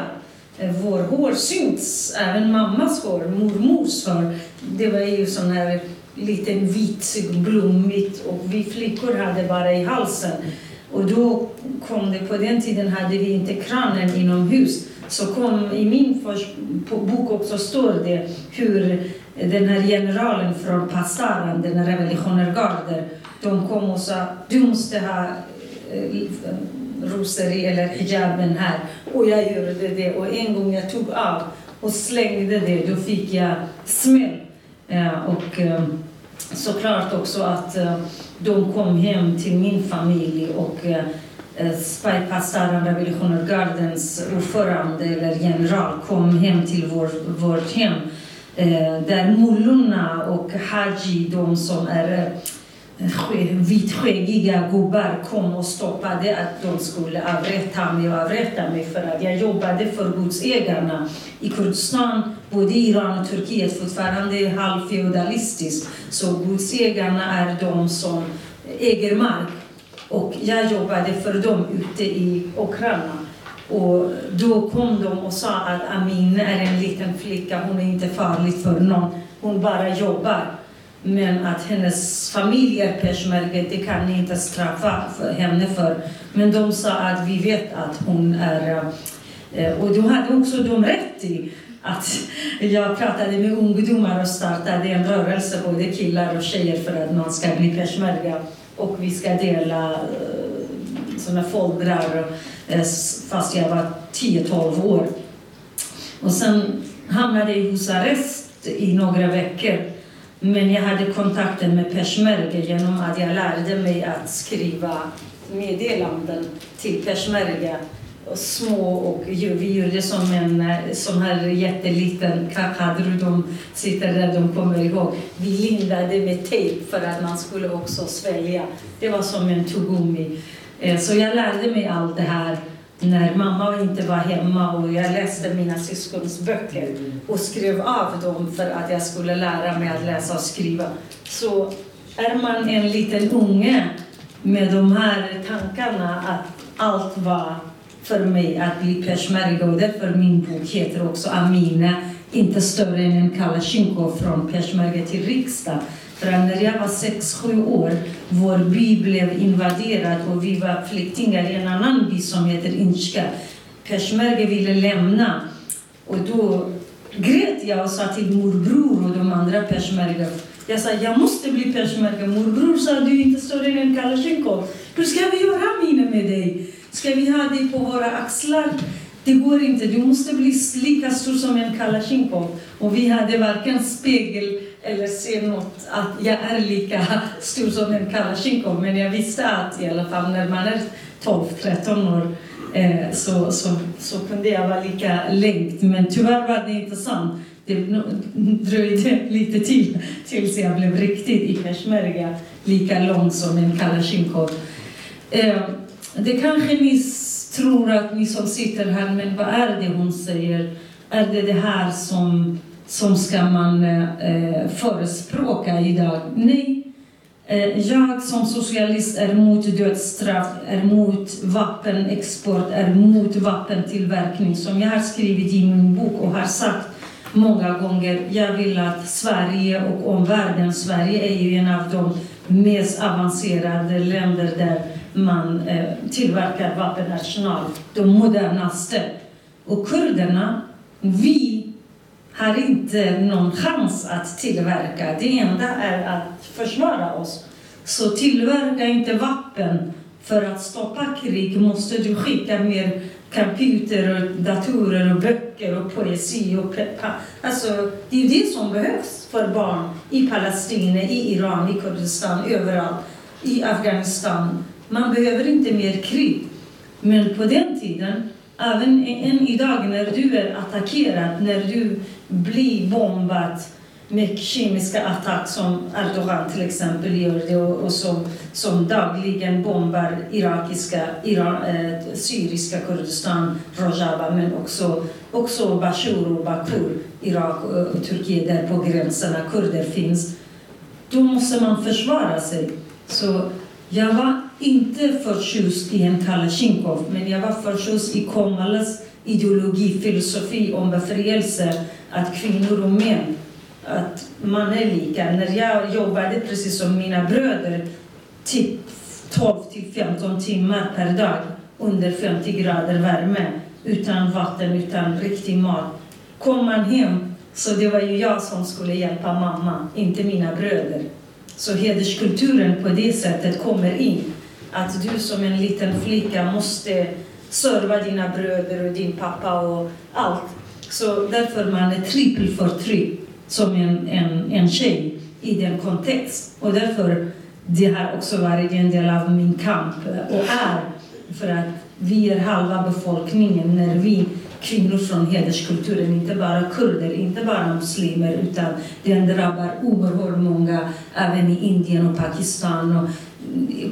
Eh, vår hår syns, även mammas hår, mormors hår. Det var ju sån här liten vit, blommigt och vi flickor hade bara i halsen. Och då kom det, på den tiden hade vi inte kranen inomhus. Så kom, i min bok också står det hur den här generalen från Passaran, den revolutionärgarden, de kom och sa du måste ha eh, rosor eller hijaben här. Och jag gjorde det och en gång jag tog av och slängde det, då fick jag smäll. Eh, och eh, såklart också att de kom hem till min familj och Spy Pastaran revolutionärgardens ordförande eller general kom hem till vår, vårt hem Eh, där mullorna och haji, de som är eh, vitskäggiga gubbar kom och stoppade att de skulle avrätta mig och avrätta mig för att jag jobbade för godsägarna i Kurdistan, både Iran och Turkiet, fortfarande halvfeodalistiskt, Så godsägarna är de som äger mark och jag jobbade för dem ute i åkrarna. Och då kom de och sa att Amin är en liten flicka, hon är inte farlig för någon, hon bara jobbar. Men att hennes familj är peshmerga, det kan ni inte straffa för henne för. Men de sa att vi vet att hon är... Eh, och då hade också de rätt i att <laughs> jag pratade med ungdomar och startade en rörelse, både killar och tjejer, för att man ska bli peshmerga. Och vi ska dela eh, sådana foldrar Och, fast jag var 10-12 år. Och sen hamnade jag i husarrest i några veckor men jag hade kontakten med peshmerga genom att jag lärde mig att skriva meddelanden till peshmerga. Små och vi gjorde som en eh, sån här jätteliten kakadru. De sitter där, de kommer ihåg. Vi lindade med tejp för att man skulle också svälja. Det var som en tuggummi. Eh, så jag lärde mig allt det här när mamma inte var hemma och jag läste mina syskons böcker och skrev av dem för att jag skulle lära mig att läsa och skriva. Så är man en liten unge med de här tankarna att allt var för mig att bli peshmerga och därför min bok heter också Amina, inte större än en Kalashnikov från Peshmerga till riksdag. För att när jag var 6-7 år, vår by blev invaderad och vi var flyktingar i en annan by som heter Inchka. Peshmerga ville lämna och då grät jag och sa till morbror och de andra peshmerga. Jag sa, jag måste bli peshmerga. Morbror sa, du är inte större än en Kalashnikov. Hur ska vi göra mina med dig? Ska vi ha dig på våra axlar? Det går inte, du måste bli lika stor som en Kalashnikov. Och vi hade varken spegel eller se något att jag är lika stor som en kalasjnikov. Men jag visste att i alla fall när man är 12-13 år eh, så, så, så kunde jag vara lika längt. Men tyvärr var det inte sant. Det dröjde lite till tills jag blev riktigt i peshmerga lika lång som en kalasjnikov. Eh, det kanske ni tror att ni som sitter här, men vad är det hon säger? Är det det här som, som ska man eh, förespråka idag? Nej. Eh, jag som socialist är mot dödsstraff, är mot vapenexport, är mot vapentillverkning. Som jag har skrivit i min bok och har sagt många gånger. Jag vill att Sverige och omvärlden, Sverige är ju en av de mest avancerade länder där man eh, tillverkar vapenarsenal, de modernaste. Och kurderna, vi har inte någon chans att tillverka. Det enda är att försvara oss. Så tillverka inte vapen. För att stoppa krig måste du skicka mer computer, och datorer, och böcker och poesi. Och alltså, det är det som behövs för barn i Palestina, i Iran, i Kurdistan, överallt. I Afghanistan. Man behöver inte mer krig. Men på den tiden, även än idag när du är attackerad, när du blir bombad med kemiska attacker som Erdogan till exempel gör det och, och som, som dagligen bombar irakiska, Iran, eh, syriska Kurdistan, Rojava, men också, också Bashur och Bakur, Irak och, och Turkiet där på gränserna kurder finns. Då måste man försvara sig. Så jag var inte förtjust i en Kalashnikov, men jag var förtjust i Komalas ideologi, filosofi om befrielse, att kvinnor och män, att man är lika. När jag jobbade precis som mina bröder, typ 12 till 15 timmar per dag under 50 grader värme, utan vatten, utan riktig mat. Kom man hem, så det var ju jag som skulle hjälpa mamma, inte mina bröder. Så hederskulturen på det sättet kommer in. Att du som en liten flicka måste serva dina bröder och din pappa och allt. Så därför man är trippelförtryck som en, en, en tjej i den kontext. Och därför det har också varit en del av min kamp och är. För att vi är halva befolkningen när vi kvinnor från hederskulturen, inte bara kurder, inte bara muslimer, utan den drabbar oerhört många, även i Indien och Pakistan och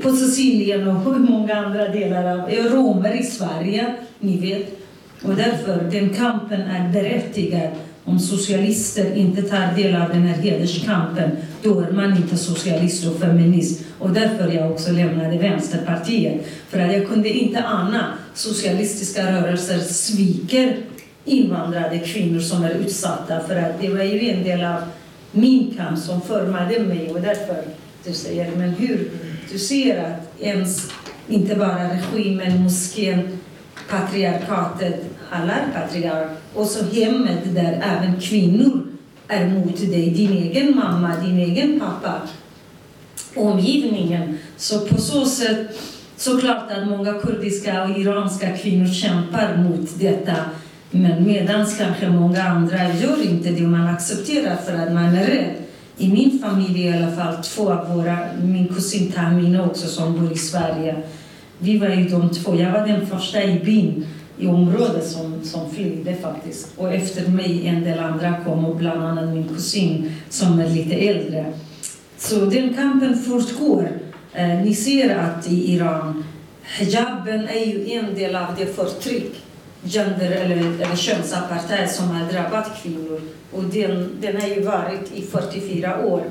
på Sicilien och hur många andra delar av eh, romer i Sverige, ni vet. Och därför, den kampen är berättigad. Om socialister inte tar del av den här hederskampen, då är man inte socialist och feminist. Och därför jag också lämnade Vänsterpartiet. För att jag kunde inte ana socialistiska rörelser sviker invandrade kvinnor som är utsatta. För att det var ju en del av min kamp som formade mig. Och därför, du säger, men hur? Du ser att ens, inte bara regimen, moskén, patriarkatet, alla är patriark. Och så hemmet där även kvinnor är mot dig, din egen mamma, din egen pappa, omgivningen. Så på så sätt, såklart att många kurdiska och iranska kvinnor kämpar mot detta. Men medans kanske många andra gör inte det, man accepterar för att man är rädd. I min familj i alla fall, två av våra, min kusin Tamina också som bor i Sverige, vi var ju de två, jag var den första i byn i området som, som flydde faktiskt. Och efter mig en del andra kom, och bland annat min kusin som är lite äldre. Så den kampen fortgår. Eh, ni ser att i Iran, hijaben är ju en del av det förtryck, gender eller, eller könsapartheid som har drabbat kvinnor. Och den, den har ju varit i 44 år.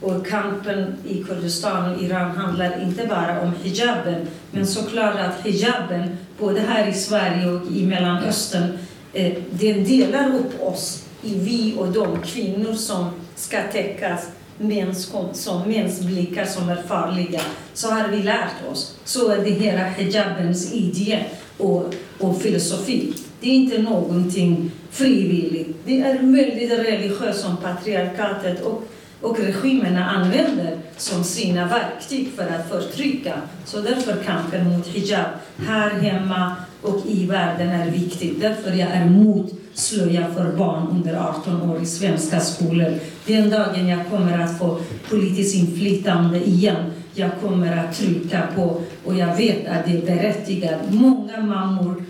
Och kampen i Kurdistan och Iran handlar inte bara om hijaben, men såklart att hijaben, både här i Sverige och i Mellanöstern, eh, den delar upp oss i vi och de kvinnor som ska täckas mäns, som mäns blickar som är farliga, så har vi lärt oss. Så är det hela hijabens idé och, och filosofi. Det är inte någonting frivilligt. Det är väldigt religiöst som patriarkatet och, och regimerna använder som sina verktyg för att förtrycka. Så därför kampen mot hijab här hemma och i världen är viktig. Därför jag är emot slöja för barn under 18 år i svenska skolor. Den dagen jag kommer att få politiskt inflytande igen, jag kommer att trycka på och jag vet att det är berättigat. Många mammor,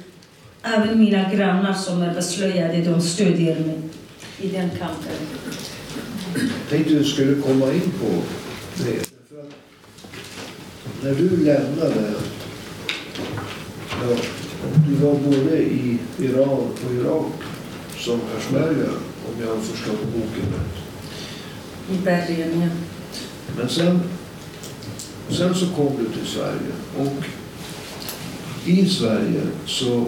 även mina grannar som är beslöjade, de stödjer mig i den kampen. Jag tänkte du skulle komma in på det. För när du lämnade, ja, du var både i Iran och Irak som peshmerga, om jag har förstått boken rätt. I Bergen, ja. Men sen, sen så kom du till Sverige och i Sverige så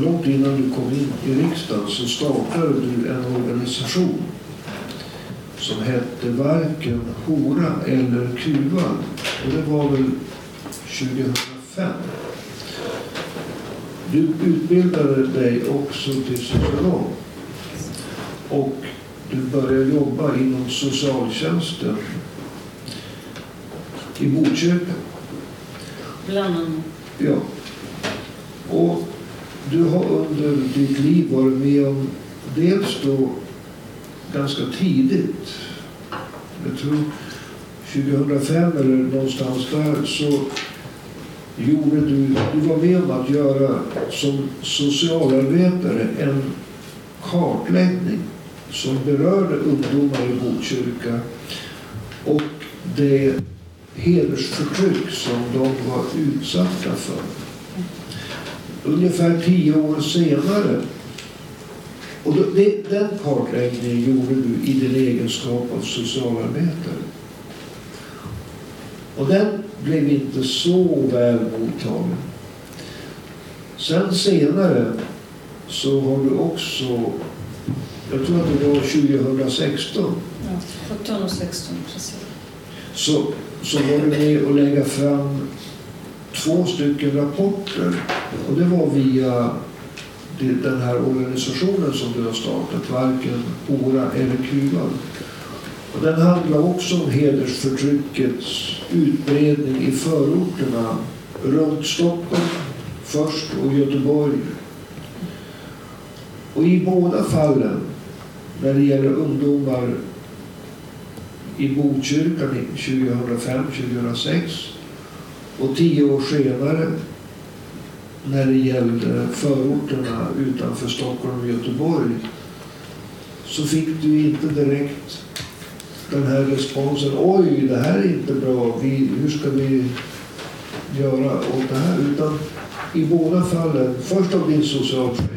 långt innan du kom in i riksdagen så startade du en organisation som hette varken hora eller kuvad. Och det var väl 2005. Du utbildade dig också till socionom Och du började jobba inom socialtjänsten i Botkyrka. Bland annat. Ja. Och du har under ditt liv varit med om dels då ganska tidigt, jag tror 2005 eller någonstans där, så gjorde du, du var med om att göra som socialarbetare en kartläggning som berörde ungdomar i Botkyrka och det hedersförtryck som de var utsatta för. Ungefär tio år senare, och då, det, den kartläggningen gjorde du i din egenskap av socialarbetare. Och den blev inte så väl mottagen. Sen senare så har du också, jag tror att det var 2016, Ja, 17 och 16, precis så, så var du med och lägga fram två stycken rapporter. Och det var via den här organisationen som du har startat, varken Ora eller Kuban. Och den handlar också om hedersförtryckets utbredning i förorterna runt Stockholm först och Göteborg. Och i båda fallen, när det gäller ungdomar i Botkyrka 2005-2006 och tio år senare när det gällde förorterna utanför Stockholm och Göteborg så fick du inte direkt den här responsen. Oj, det här är inte bra. Vi, hur ska vi göra åt det här? Utan i båda fallen, först av din socialchef,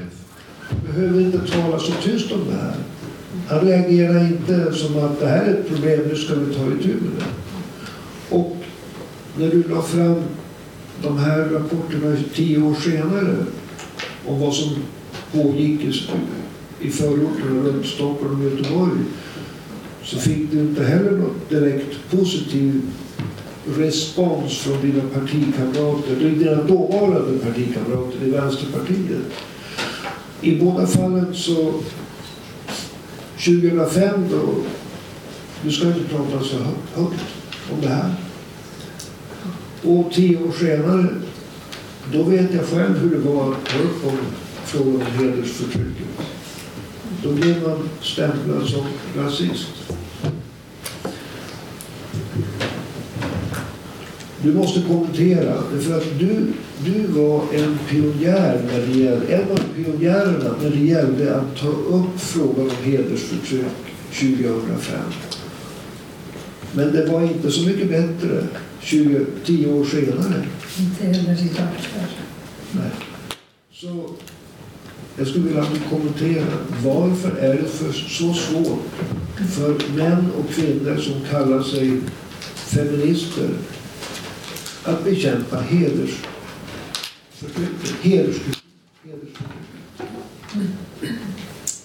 behöver inte tala så tyst om det här. Han reagerar inte som att det här är ett problem, nu ska vi ta itu med det. Och när du la fram de här rapporterna tio år senare om vad som pågick i, i förorterna runt Stockholm och Göteborg så fick du inte heller något direkt positiv respons från dina partikamrater, dina dåvarande partikamrater i Vänsterpartiet. I båda fallen så 2005 då, du ska inte prata så högt om det här. Och tio år senare, då vet jag själv hur det var att ta upp om frågan om hedersförtrycket. Då blev man stämplad som rasist. Du måste kommentera, för att du, du var en pionjär när det gällde, en av pionjärerna när det gällde att ta upp frågan om hedersförtryck 2005. Men det var inte så mycket bättre 20, 10 år senare. Inte heller idag, tyvärr. Nej. Så jag skulle vilja att du kommenterar. Varför är det för, så svårt för män och kvinnor som kallar sig feminister att bekämpa hedersförtrycket? Hedersförtrycket.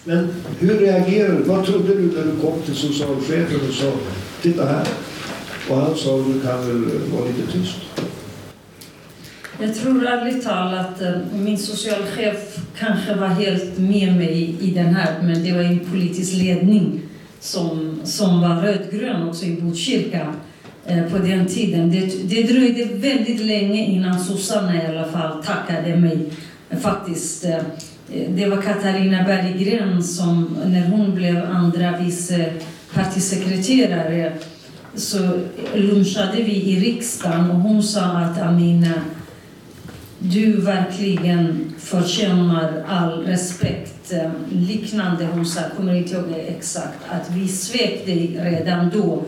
Men hur reagerade du? Vad trodde du när du kom till socialchefen och sa titta här? Och han sa du kan väl vara lite tyst. Jag tror ärligt talat eh, min socialchef kanske var helt med mig i den här, men det var en politisk ledning som, som var rödgrön också i Botkyrka Eh, på den tiden. Det, det dröjde väldigt länge innan sossarna i alla fall tackade mig. Faktiskt, eh, det var Katarina Berggren som, när hon blev andra vice partisekreterare, så lunchade vi i riksdagen och hon sa att Amina, du verkligen förtjänar all respekt. Eh, liknande hon sa, kommer inte ihåg exakt, att vi svek dig redan då.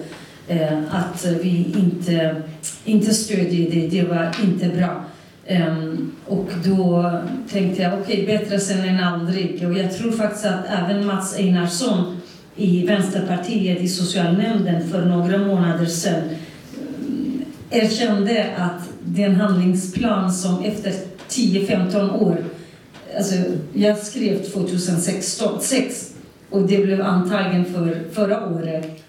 Eh, att vi inte, inte stödjer det, det var inte bra. Um, och då tänkte jag, okej, okay, bättre sen än aldrig. Och jag tror faktiskt att även Mats Einarsson i Vänsterpartiet i socialnämnden för några månader sedan eh, erkände att den handlingsplan som efter 10-15 år, alltså jag skrev 2016 och det blev antagen för förra året.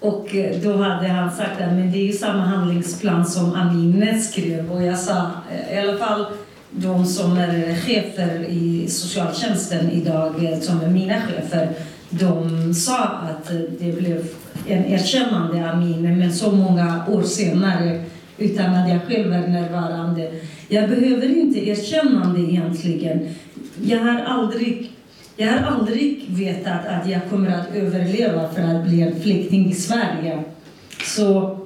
Och eh, då hade han sagt att men det är ju samma handlingsplan som Amine skrev och jag sa eh, i alla fall de som är chefer i socialtjänsten idag, eh, som är mina chefer, de sa att det blev en erkännande Amine, men så många år senare utan att jag själv är närvarande. Jag behöver inte erkännande egentligen. Jag har aldrig jag har aldrig vetat att jag kommer att överleva för att bli en flykting i Sverige. Så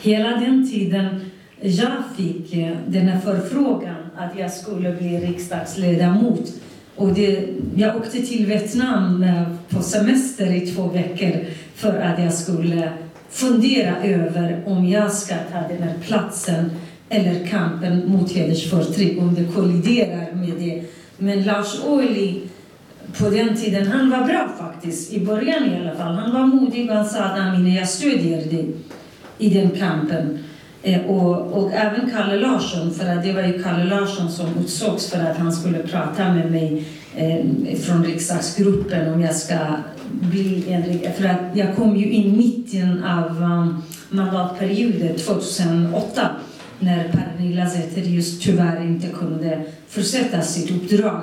hela den tiden jag fick eh, den här förfrågan att jag skulle bli riksdagsledamot och det, jag åkte till Vietnam eh, på semester i två veckor för att jag skulle fundera över om jag ska ta den här platsen eller kampen mot hedersförtryck, om det kolliderar med det. Men Lars Ohly på den tiden, han var bra faktiskt, i början i alla fall. Han var modig och han sa att Amine, jag stödjer dig i den kampen. Eh, och, och även Kalle Larsson, för att det var ju Kalle Larsson som utsågs för att han skulle prata med mig eh, från riksdagsgruppen om jag ska bli en... För att jag kom ju in mitten av um, mandatperioden 2008 när Pernilla Zetterius tyvärr inte kunde fortsätta sitt uppdrag.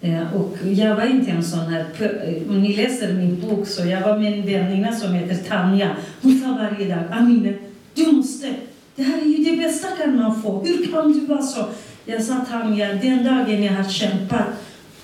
Eh, och jag var inte en sån här... Eh, om ni läser min bok så jag var med en väninna som heter Tanja. Hon sa varje dag, Amine, du måste... Det här är ju det bästa kan man få. Hur kan du vara så? Jag sa Tanja, den dagen jag har kämpat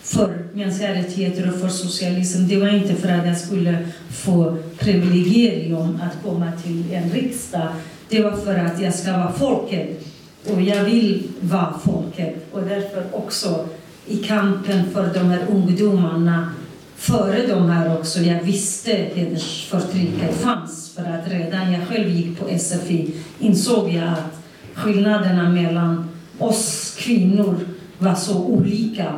för mänskliga rättigheter och för socialism, det var inte för att jag skulle få privilegium att komma till en riksdag. Det var för att jag ska vara folket. Och jag vill vara folket. Och därför också i kampen för de här ungdomarna före de här också. Jag visste hedersförtrycket fanns för att redan jag själv gick på SFI insåg jag att skillnaderna mellan oss kvinnor var så olika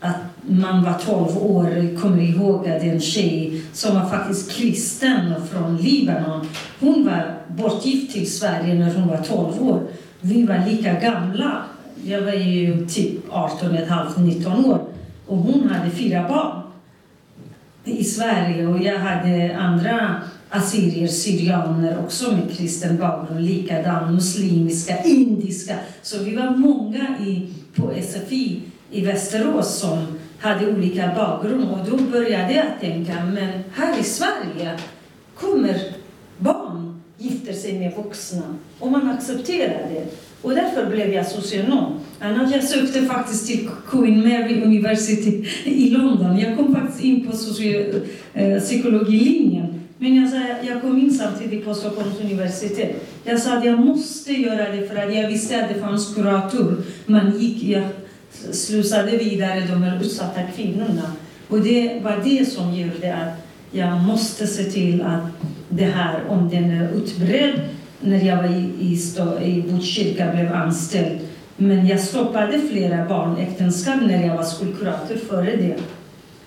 att man var 12 år, jag kommer ihåg att en tjej som var faktiskt kristen från Libanon, hon var bortgift till Sverige när hon var 12 år. Vi var lika gamla jag var ju typ 18, ett halvt, 19 år. Och hon hade fyra barn i Sverige. Och jag hade andra assyrier, syrianer också med kristen bakgrund, likadan muslimiska, indiska. Så vi var många i, på SFI i Västerås som hade olika bakgrund. Och då började jag tänka, men här i Sverige kommer barn gifter sig med vuxna. Och man accepterar det. Och därför blev jag socionom. Annars jag sökte faktiskt till Queen Mary University i London. Jag kom faktiskt in på eh, psykologilinjen. Men jag, sa, jag kom in samtidigt på Stockholms universitet. Jag sa att jag måste göra det för att jag visste att det fanns kurator. Man gick, jag slussade vidare de här utsatta kvinnorna. Och det var det som gjorde att jag måste se till att det här, om den är utbredd, när jag var i, i, i Botkyrka blev anställd. Men jag stoppade flera barnäktenskap när jag var skolkurator före det.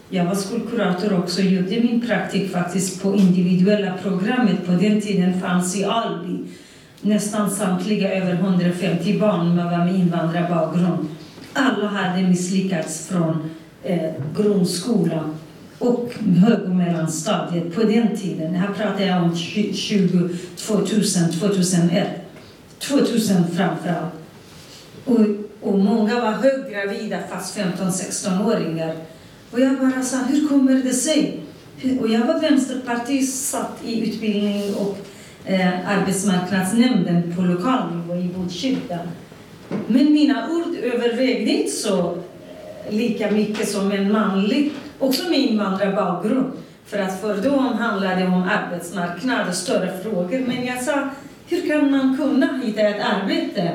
Jag var skolkurator också och gjorde min praktik faktiskt på individuella programmet. På den tiden fanns i Alby nästan samtliga över 150 barn med invandrarbakgrund. Alla hade misslyckats från eh, grundskolan och hög och mellanstadiet på den tiden. Här pratar jag om 20, 2000, 2001. 2000 framförallt. Och, och många var höggravida fast 15-16-åringar. Och jag bara sa, hur kommer det sig? Och jag var vänsterpartist, satt i utbildning och eh, arbetsmarknadsnämnden på lokal nivå i Botkyrka. Men mina ord övervägde inte så lika mycket som en manlig, också med invandrarbakgrund. För att för dem handlade det om arbetsmarknad och större frågor. Men jag sa, hur kan man kunna hitta ett arbete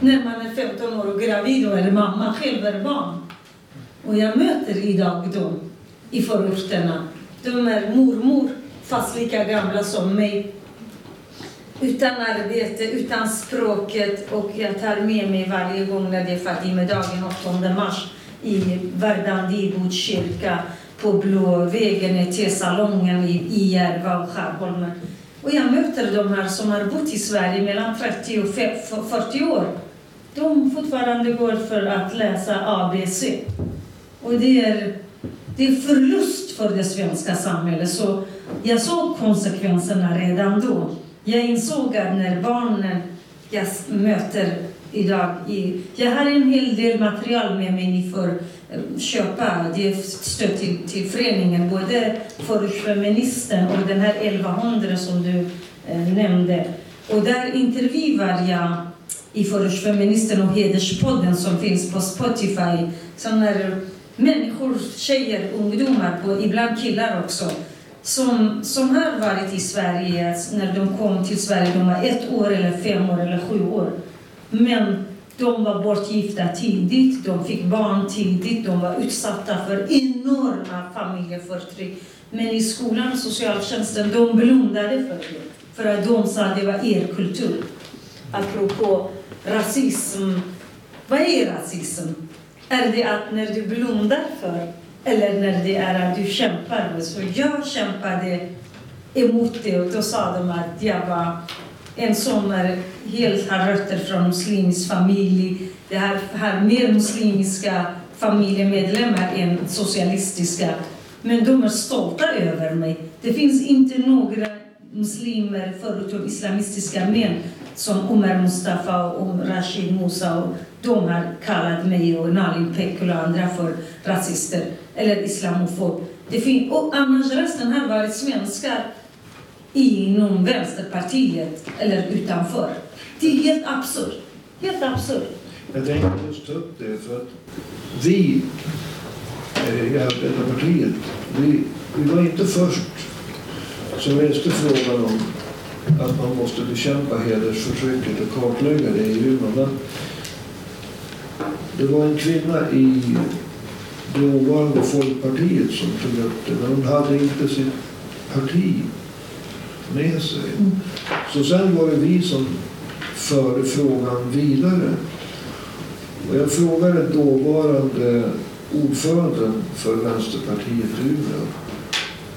när man är 15 år och gravid och är mamma, själv är barn? Och jag möter idag dem i förorterna. De är mormor, fast lika gamla som mig utan arbete, utan språket och jag tar med mig varje gång när det är Fatimedagen 8 mars i Verdandi kyrka, Botkyrka på Blå vägen i T-salongen i Järva och Skärholmen. Och jag möter de här som har bott i Sverige mellan 30 och 40 år. De fortfarande går för att läsa ABC. Och det är, det är förlust för det svenska samhället. Så jag såg konsekvenserna redan då. Jag insåg att när barnen jag möter idag, jag har en hel del material med mig ni får eh, köpa. Det är stöd till, till föreningen, både för feministen och den här 1100 som du eh, nämnde. Och där intervjuar jag i Förortsfeministen och Hederspodden som finns på Spotify. Sådana människor, tjejer, ungdomar, på, ibland killar också som, som har varit i Sverige när de kom till Sverige. De var ett år, eller fem år eller sju år. Men de var bortgifta tidigt, de fick barn tidigt, de var utsatta för enorma familjeförtryck. Men i skolan och socialtjänsten, de blundade för det. För att de sa att det var er kultur. Apropå rasism. Vad är rasism? Är det att när du blundar för eller när det är att du kämpar. Så jag kämpade emot det och då sa de att jag var en som är, helt har rötter från muslimsk familj. Det här har mer muslimska familjemedlemmar än socialistiska. Men de är stolta över mig. Det finns inte några muslimer förutom islamistiska män som Omar Mustafa och Rashid Musa. Och de har kallat mig och Nalin Pekul och andra för rasister eller islamofob. Det fin- och annars resten har varit svenskar inom Vänsterpartiet eller utanför. Det är helt absurt. Helt absurt. Jag tänkte just ta upp det för att vi eh, i Arbetarpartiet, vi, vi var inte först som reste frågan om att man måste bekämpa hedersförtrycket och kartlägga det i Umeå. Det var en kvinna i dåvarande Folkpartiet som tog upp det, men hon hade inte sitt parti med sig. Så sen var det vi som förde frågan vidare. Och jag frågade dåvarande ordföranden för Vänsterpartiet i Umeå.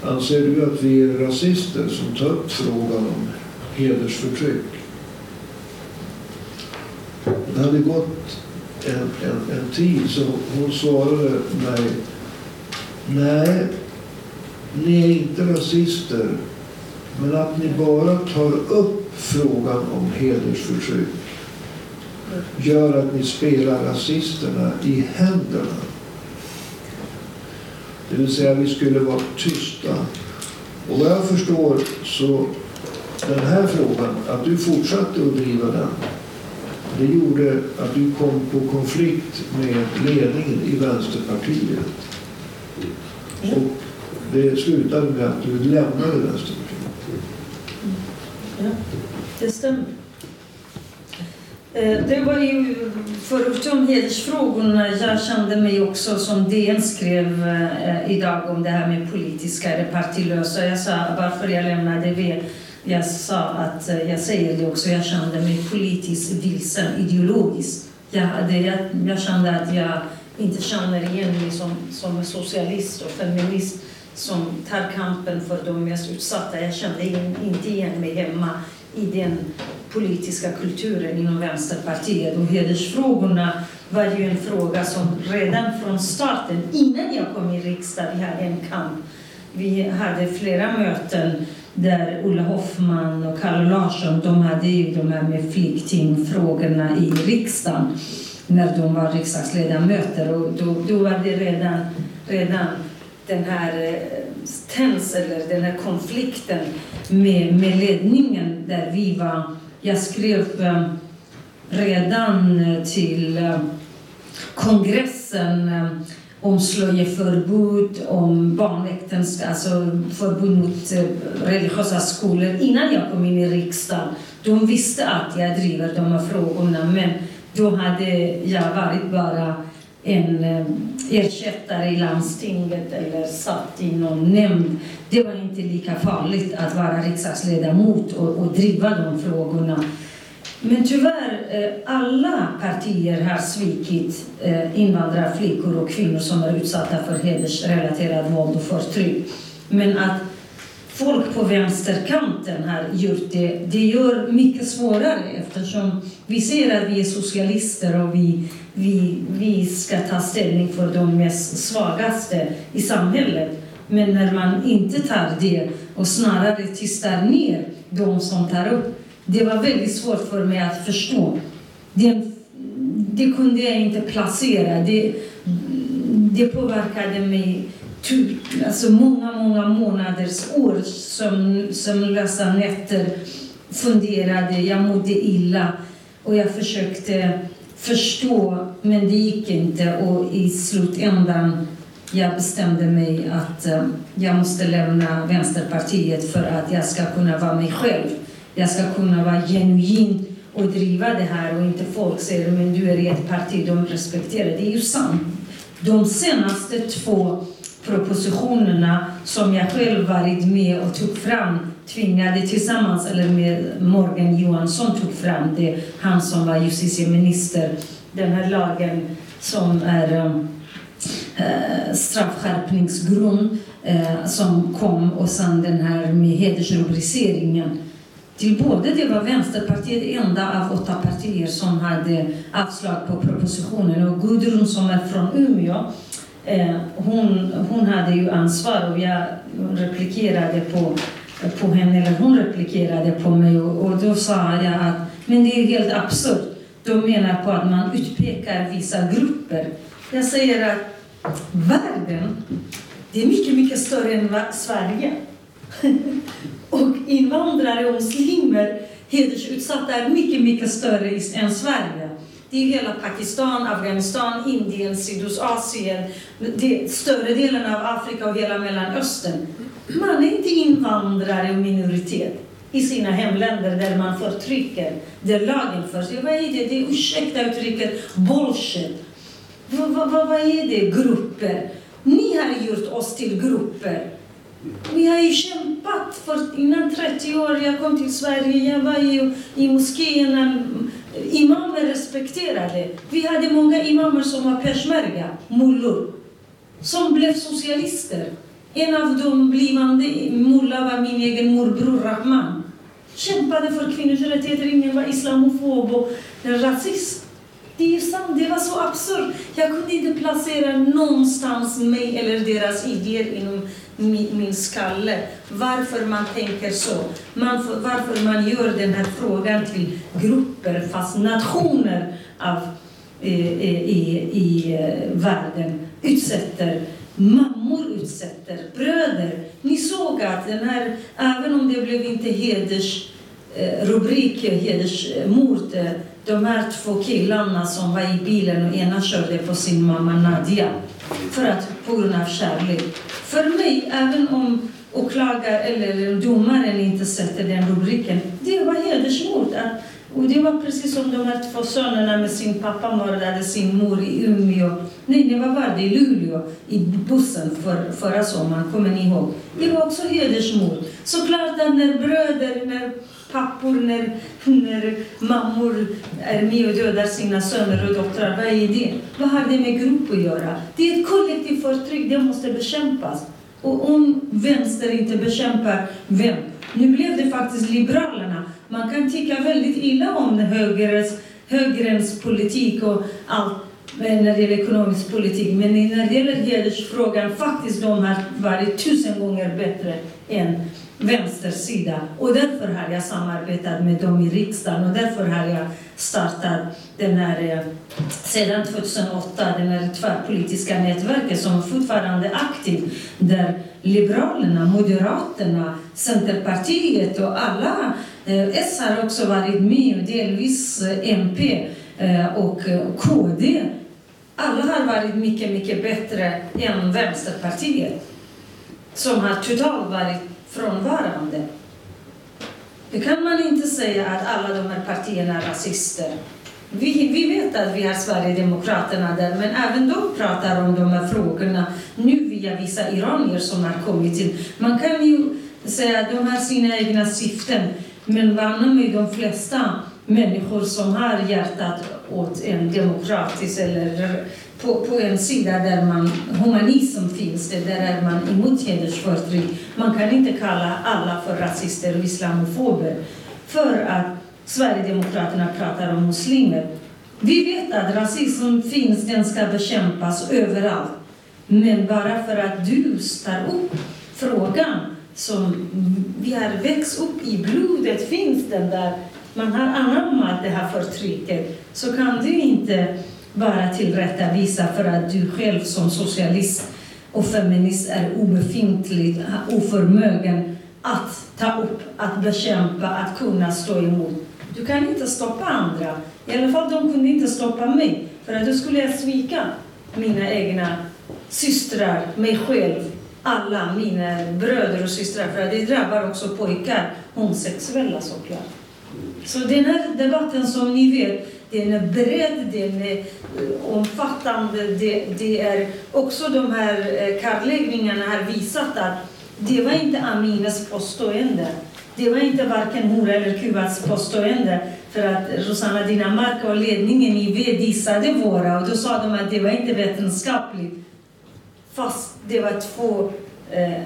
Anser du att vi är rasister som tar upp frågan om hedersförtryck? Det hade gått en, en, en tid så hon svarade mig Nej, ni är inte rasister men att ni bara tar upp frågan om hedersförtryck gör att ni spelar rasisterna i händerna. Det vill säga vi skulle vara tysta. Och vad jag förstår så den här frågan, att du fortsatte att driva den, det gjorde att du kom på konflikt med ledningen i Vänsterpartiet. Och det slutade med att du lämnade Vänsterpartiet. Ja, det stämmer. Eh, det var ju, förutom hedersfrågorna, jag kände mig också som DN skrev eh, idag om det här med politiska eller partilösa. Jag sa varför jag lämnade V. Jag sa att, eh, jag säger det också, jag kände mig politiskt vilsen ideologiskt. Jag, hade, jag, jag kände att jag inte känner igen mig som, som socialist och feminist som tar kampen för de mest utsatta. Jag kände inte igen mig hemma i den politiska kulturen inom Vänsterpartiet. Och hedersfrågorna var ju en fråga som redan från starten, innan jag kom i riksdagen, vi hade en kamp. Vi hade flera möten där Ulla Hoffman och Kalle Larsson, de hade ju de här med flyktingfrågorna i riksdagen när de var riksdagsledamöter och då, då var det redan, redan den här eh, tens eller den här konflikten med, med ledningen där vi var. Jag skrev eh, redan eh, till kongressen om slöjeförbud, om barnäktenskap, alltså förbud mot religiösa skolor innan jag kom in i riksdagen. De visste att jag driver de här frågorna men då hade jag varit bara en eh, ersättare i landstinget eller satt i någon nämnd. Det var inte lika farligt att vara riksdagsledamot och, och driva de frågorna. Men tyvärr, eh, alla partier har svikit eh, invandrarflickor och kvinnor som är utsatta för hedersrelaterat våld och förtryck. Men att folk på vänsterkanten har gjort det, det gör mycket svårare eftersom vi ser att vi är socialister och vi, vi, vi ska ta ställning för de mest svagaste i samhället. Men när man inte tar det och snarare tystar ner de som tar upp, det var väldigt svårt för mig att förstå. Det, det kunde jag inte placera. Det, det påverkade mig alltså många, många månaders år som, som lösa nätter funderade, jag mådde illa och jag försökte förstå men det gick inte och i slutändan jag bestämde mig att eh, jag måste lämna Vänsterpartiet för att jag ska kunna vara mig själv. Jag ska kunna vara genuin och driva det här och inte folk säger men du är i ett parti, de respekterar det. är ju sant. De senaste två propositionerna som jag själv varit med och tog fram, tvingade tillsammans, eller med Morgan Johansson tog fram det, han som var justitieminister, den här lagen som är äh, straffskärpningsgrund äh, som kom och sen den här med hedersrubriceringen. Till både det var Vänsterpartiet det enda av åtta partier som hade avslag på propositionen och Gudrun som är från Umeå hon, hon hade ju ansvar och jag replikerade på, på henne, eller hon replikerade på mig och, och då sa jag att men det är helt absurt. De menar på att man utpekar vissa grupper. Jag säger att världen, det är mycket, mycket större än Sverige. <laughs> och invandrare och muslimer, hedersutsatta, är mycket, mycket större än Sverige. Det är hela Pakistan, Afghanistan, Indien, Sydostasien, större delen av Afrika och hela Mellanöstern. Man är inte invandrare och minoritet i sina hemländer där man förtrycker, där lagen förs. Vad är det? Det är, ursäkta uttrycket, bullshit. Vad, vad, vad är det? Grupper. Ni har gjort oss till grupper. Vi har ju kämpat för innan 30 år. Jag kom till Sverige, jag var ju i moskéerna Imamer respekterade. Vi hade många imamer som var peshmerga, mullor, som blev socialister. En av de blivande mulla var min egen morbror Rahman. Kämpade för kvinnors rättigheter, ingen var islamofob och rasist. Det är sant, det var så absurt. Jag kunde inte placera någonstans mig eller deras idéer inom min, min skalle. Varför man tänker så. Man, varför man gör den här frågan till grupper, fast nationer av, eh, eh i, i i världen utsätter Mammor utsätter, bröder. Ni såg att den här, även om det blev inte hedersrubrik, eh, hedersmord, eh, de här två killarna som var i bilen och ena körde på sin mamma Nadia för att, på grund av kärlek. För mig, även om åklagare eller domaren inte sätter den rubriken, det var hedersmord. Och det var precis som de här två sönerna med sin pappa mördade sin mor i Umeå. Nej, det var var det? I Luleå, i bussen för, förra sommaren, kommer ni ihåg? Det var också hedersmord. Såklart att när bröder, när pappor, när, när mammor är med och dödar sina söner och döttrar, vad är det? Vad har det med grupp att göra? Det är ett kollektivt förtryck, det måste bekämpas. Och om vänster inte bekämpar vem? Nu blev det faktiskt Liberalerna. Man kan tycka väldigt illa om högerns, högerns politik och allt. när det gäller ekonomisk politik. Men när det gäller hedersfrågan, faktiskt de har varit tusen gånger bättre än vänstersida. Och därför har jag samarbetat med dem i riksdagen och därför har jag startat den här, eh, sedan 2008, det här tvärpolitiska nätverket som fortfarande är aktivt, där Liberalerna, Moderaterna, Centerpartiet och alla, eh, S har också varit med delvis eh, MP eh, och KD. Alla har varit mycket, mycket bättre än Vänsterpartiet som har totalt varit frånvarande. Det kan man inte säga att alla de här partierna är rasister. Vi, vi vet att vi har Sverigedemokraterna där, men även de pratar om de här frågorna nu via vissa iranier som har kommit till. Man kan ju säga de har sina egna syften, men vann är de flesta människor som har hjärtat åt en demokratisk eller på, på en sida där man, humanism finns, det, där är man emot hedersförtryck. Man kan inte kalla alla för rasister och islamofober för att Sverigedemokraterna pratar om muslimer. Vi vet att rasism finns, den ska bekämpas överallt. Men bara för att du tar upp frågan som vi har växt upp i blodet finns den där, man har anammat det här förtrycket, så kan du inte bara tillrättavisa för att du själv som socialist och feminist är obefintlig, oförmögen att ta upp, att bekämpa, att kunna stå emot. Du kan inte stoppa andra. I alla fall de kunde inte stoppa mig. För att då skulle jag svika mina egna systrar, mig själv, alla mina bröder och systrar. För det drabbar också pojkar, homosexuella såklart. Så den här debatten som ni vet, den är bred, den är eh, omfattande. Det, det är också de här eh, kartläggningarna har visat att det var inte Aminas påstående. Det var inte varken Mora eller Kubas påstående. För att Rosanna Dinamarca och ledningen i V dissade våra och då sa de att det var inte vetenskapligt. Fast det var två eh,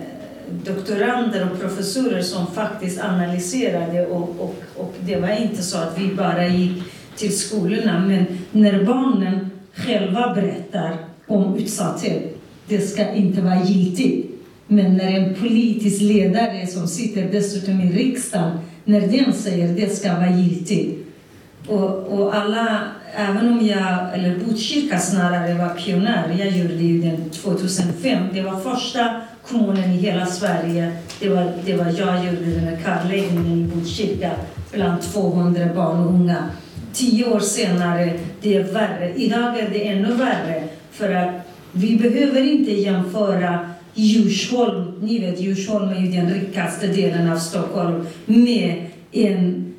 doktorander och professorer som faktiskt analyserade och, och, och det var inte så att vi bara gick till skolorna. Men när barnen själva berättar om utsatthet, det ska inte vara giltigt. Men när en politisk ledare som sitter dessutom i riksdagen, när den säger det ska vara giltigt. Och, och alla, även om jag, eller Botkyrka snarare var pionjär, jag gjorde ju den 2005. Det var första kommunen i hela Sverige. Det var, det var jag gjorde den här kartläggningen i Botkyrka bland 200 barn och unga tio år senare, det är värre. Idag är det ännu värre. För att vi behöver inte jämföra Djursholm, ni vet Djursholm är ju den rikaste delen av Stockholm, med en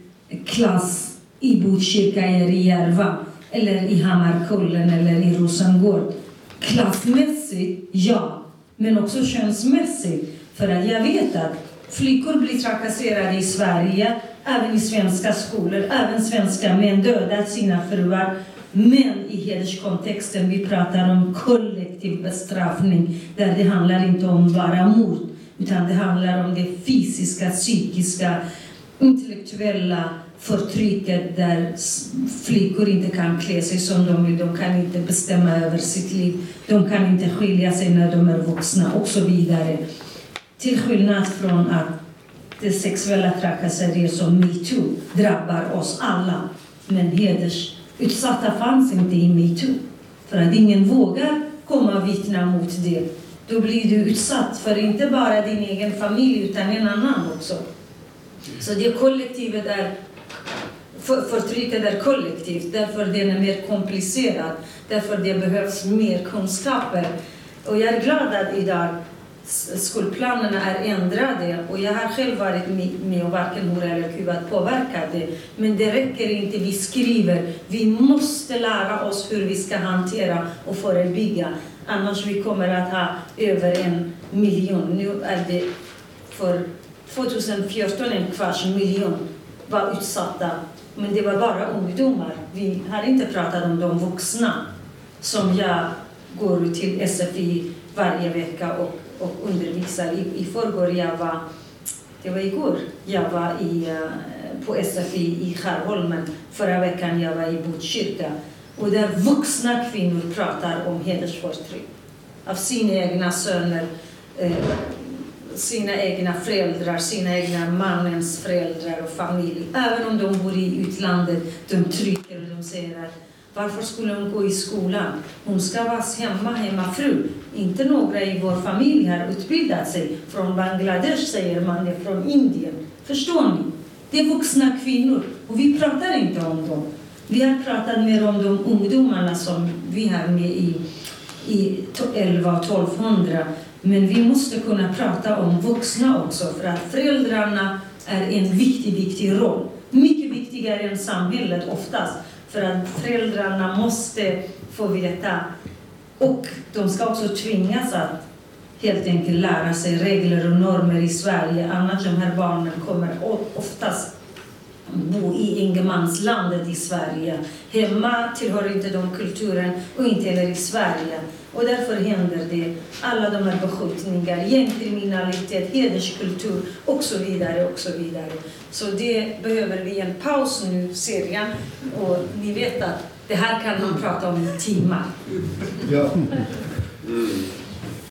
klass i Botkyrka eller i Järva eller i Hammarkullen eller i Rosengård. Klassmässigt, ja, men också könsmässigt. För att jag vet att flickor blir trakasserade i Sverige även i svenska skolor, även svenska män dödar sina fruar. Men i hederskontexten, vi pratar om kollektiv bestraffning där det handlar inte om bara mord, utan det handlar om det fysiska, psykiska, intellektuella förtrycket där flickor inte kan klä sig som de vill, de kan inte bestämma över sitt liv, de kan inte skilja sig när de är vuxna och så vidare. Till skillnad från att det sexuella trakasserier som metoo drabbar oss alla. Men hedersutsatta fanns inte i metoo. För att ingen vågar komma och vittna mot det. Då blir du utsatt för inte bara din egen familj utan en annan också. Så det kollektivet är för, förtrycket är kollektivt, därför den är mer komplicerad, därför det behövs mer kunskaper. Och jag är glad att idag skolplanerna är ändrade och jag har själv varit med och varken hora eller Kuba påverkat det. Men det räcker inte, vi skriver. Vi måste lära oss hur vi ska hantera och förebygga. Annars vi kommer att ha över en miljon. Nu är det för 2014 en kvarts miljon var utsatta. Men det var bara ungdomar. Vi har inte pratat om de vuxna som jag går till SFI varje vecka och och undervisar. I, i förrgår jag var, det var igår, jag var i, eh, på SFI i Skärholmen. Förra veckan jag var i Botkyrka. och där vuxna kvinnor pratar om hedersförtryck av sina egna söner, eh, sina egna föräldrar, sina egna mannens föräldrar och familj. Även om de bor i utlandet, de trycker och de säger att varför skulle hon gå i skolan? Hon ska vara hemma, hemmafru. Inte några i vår familj har utbildat sig. Från Bangladesh säger man det, från Indien. Förstår ni? Det är vuxna kvinnor och vi pratar inte om dem. Vi har pratat mer om de ungdomarna som vi har med i, i 11 och 1200. Men vi måste kunna prata om vuxna också för att föräldrarna är en viktig, viktig roll. Mycket viktigare än samhället oftast. För att föräldrarna måste få veta och de ska också tvingas att helt enkelt lära sig regler och normer i Sverige. Annars de här barnen kommer oftast bo i ingenmanslandet i Sverige. Hemma tillhör inte de kulturen och inte heller i Sverige. Och därför händer det alla de här beskjutningar, gängkriminalitet, hederskultur och så vidare och så vidare. Så det behöver vi en paus nu, serien. Och ni vet att det här kan man prata om i timmar. Ja. Mm.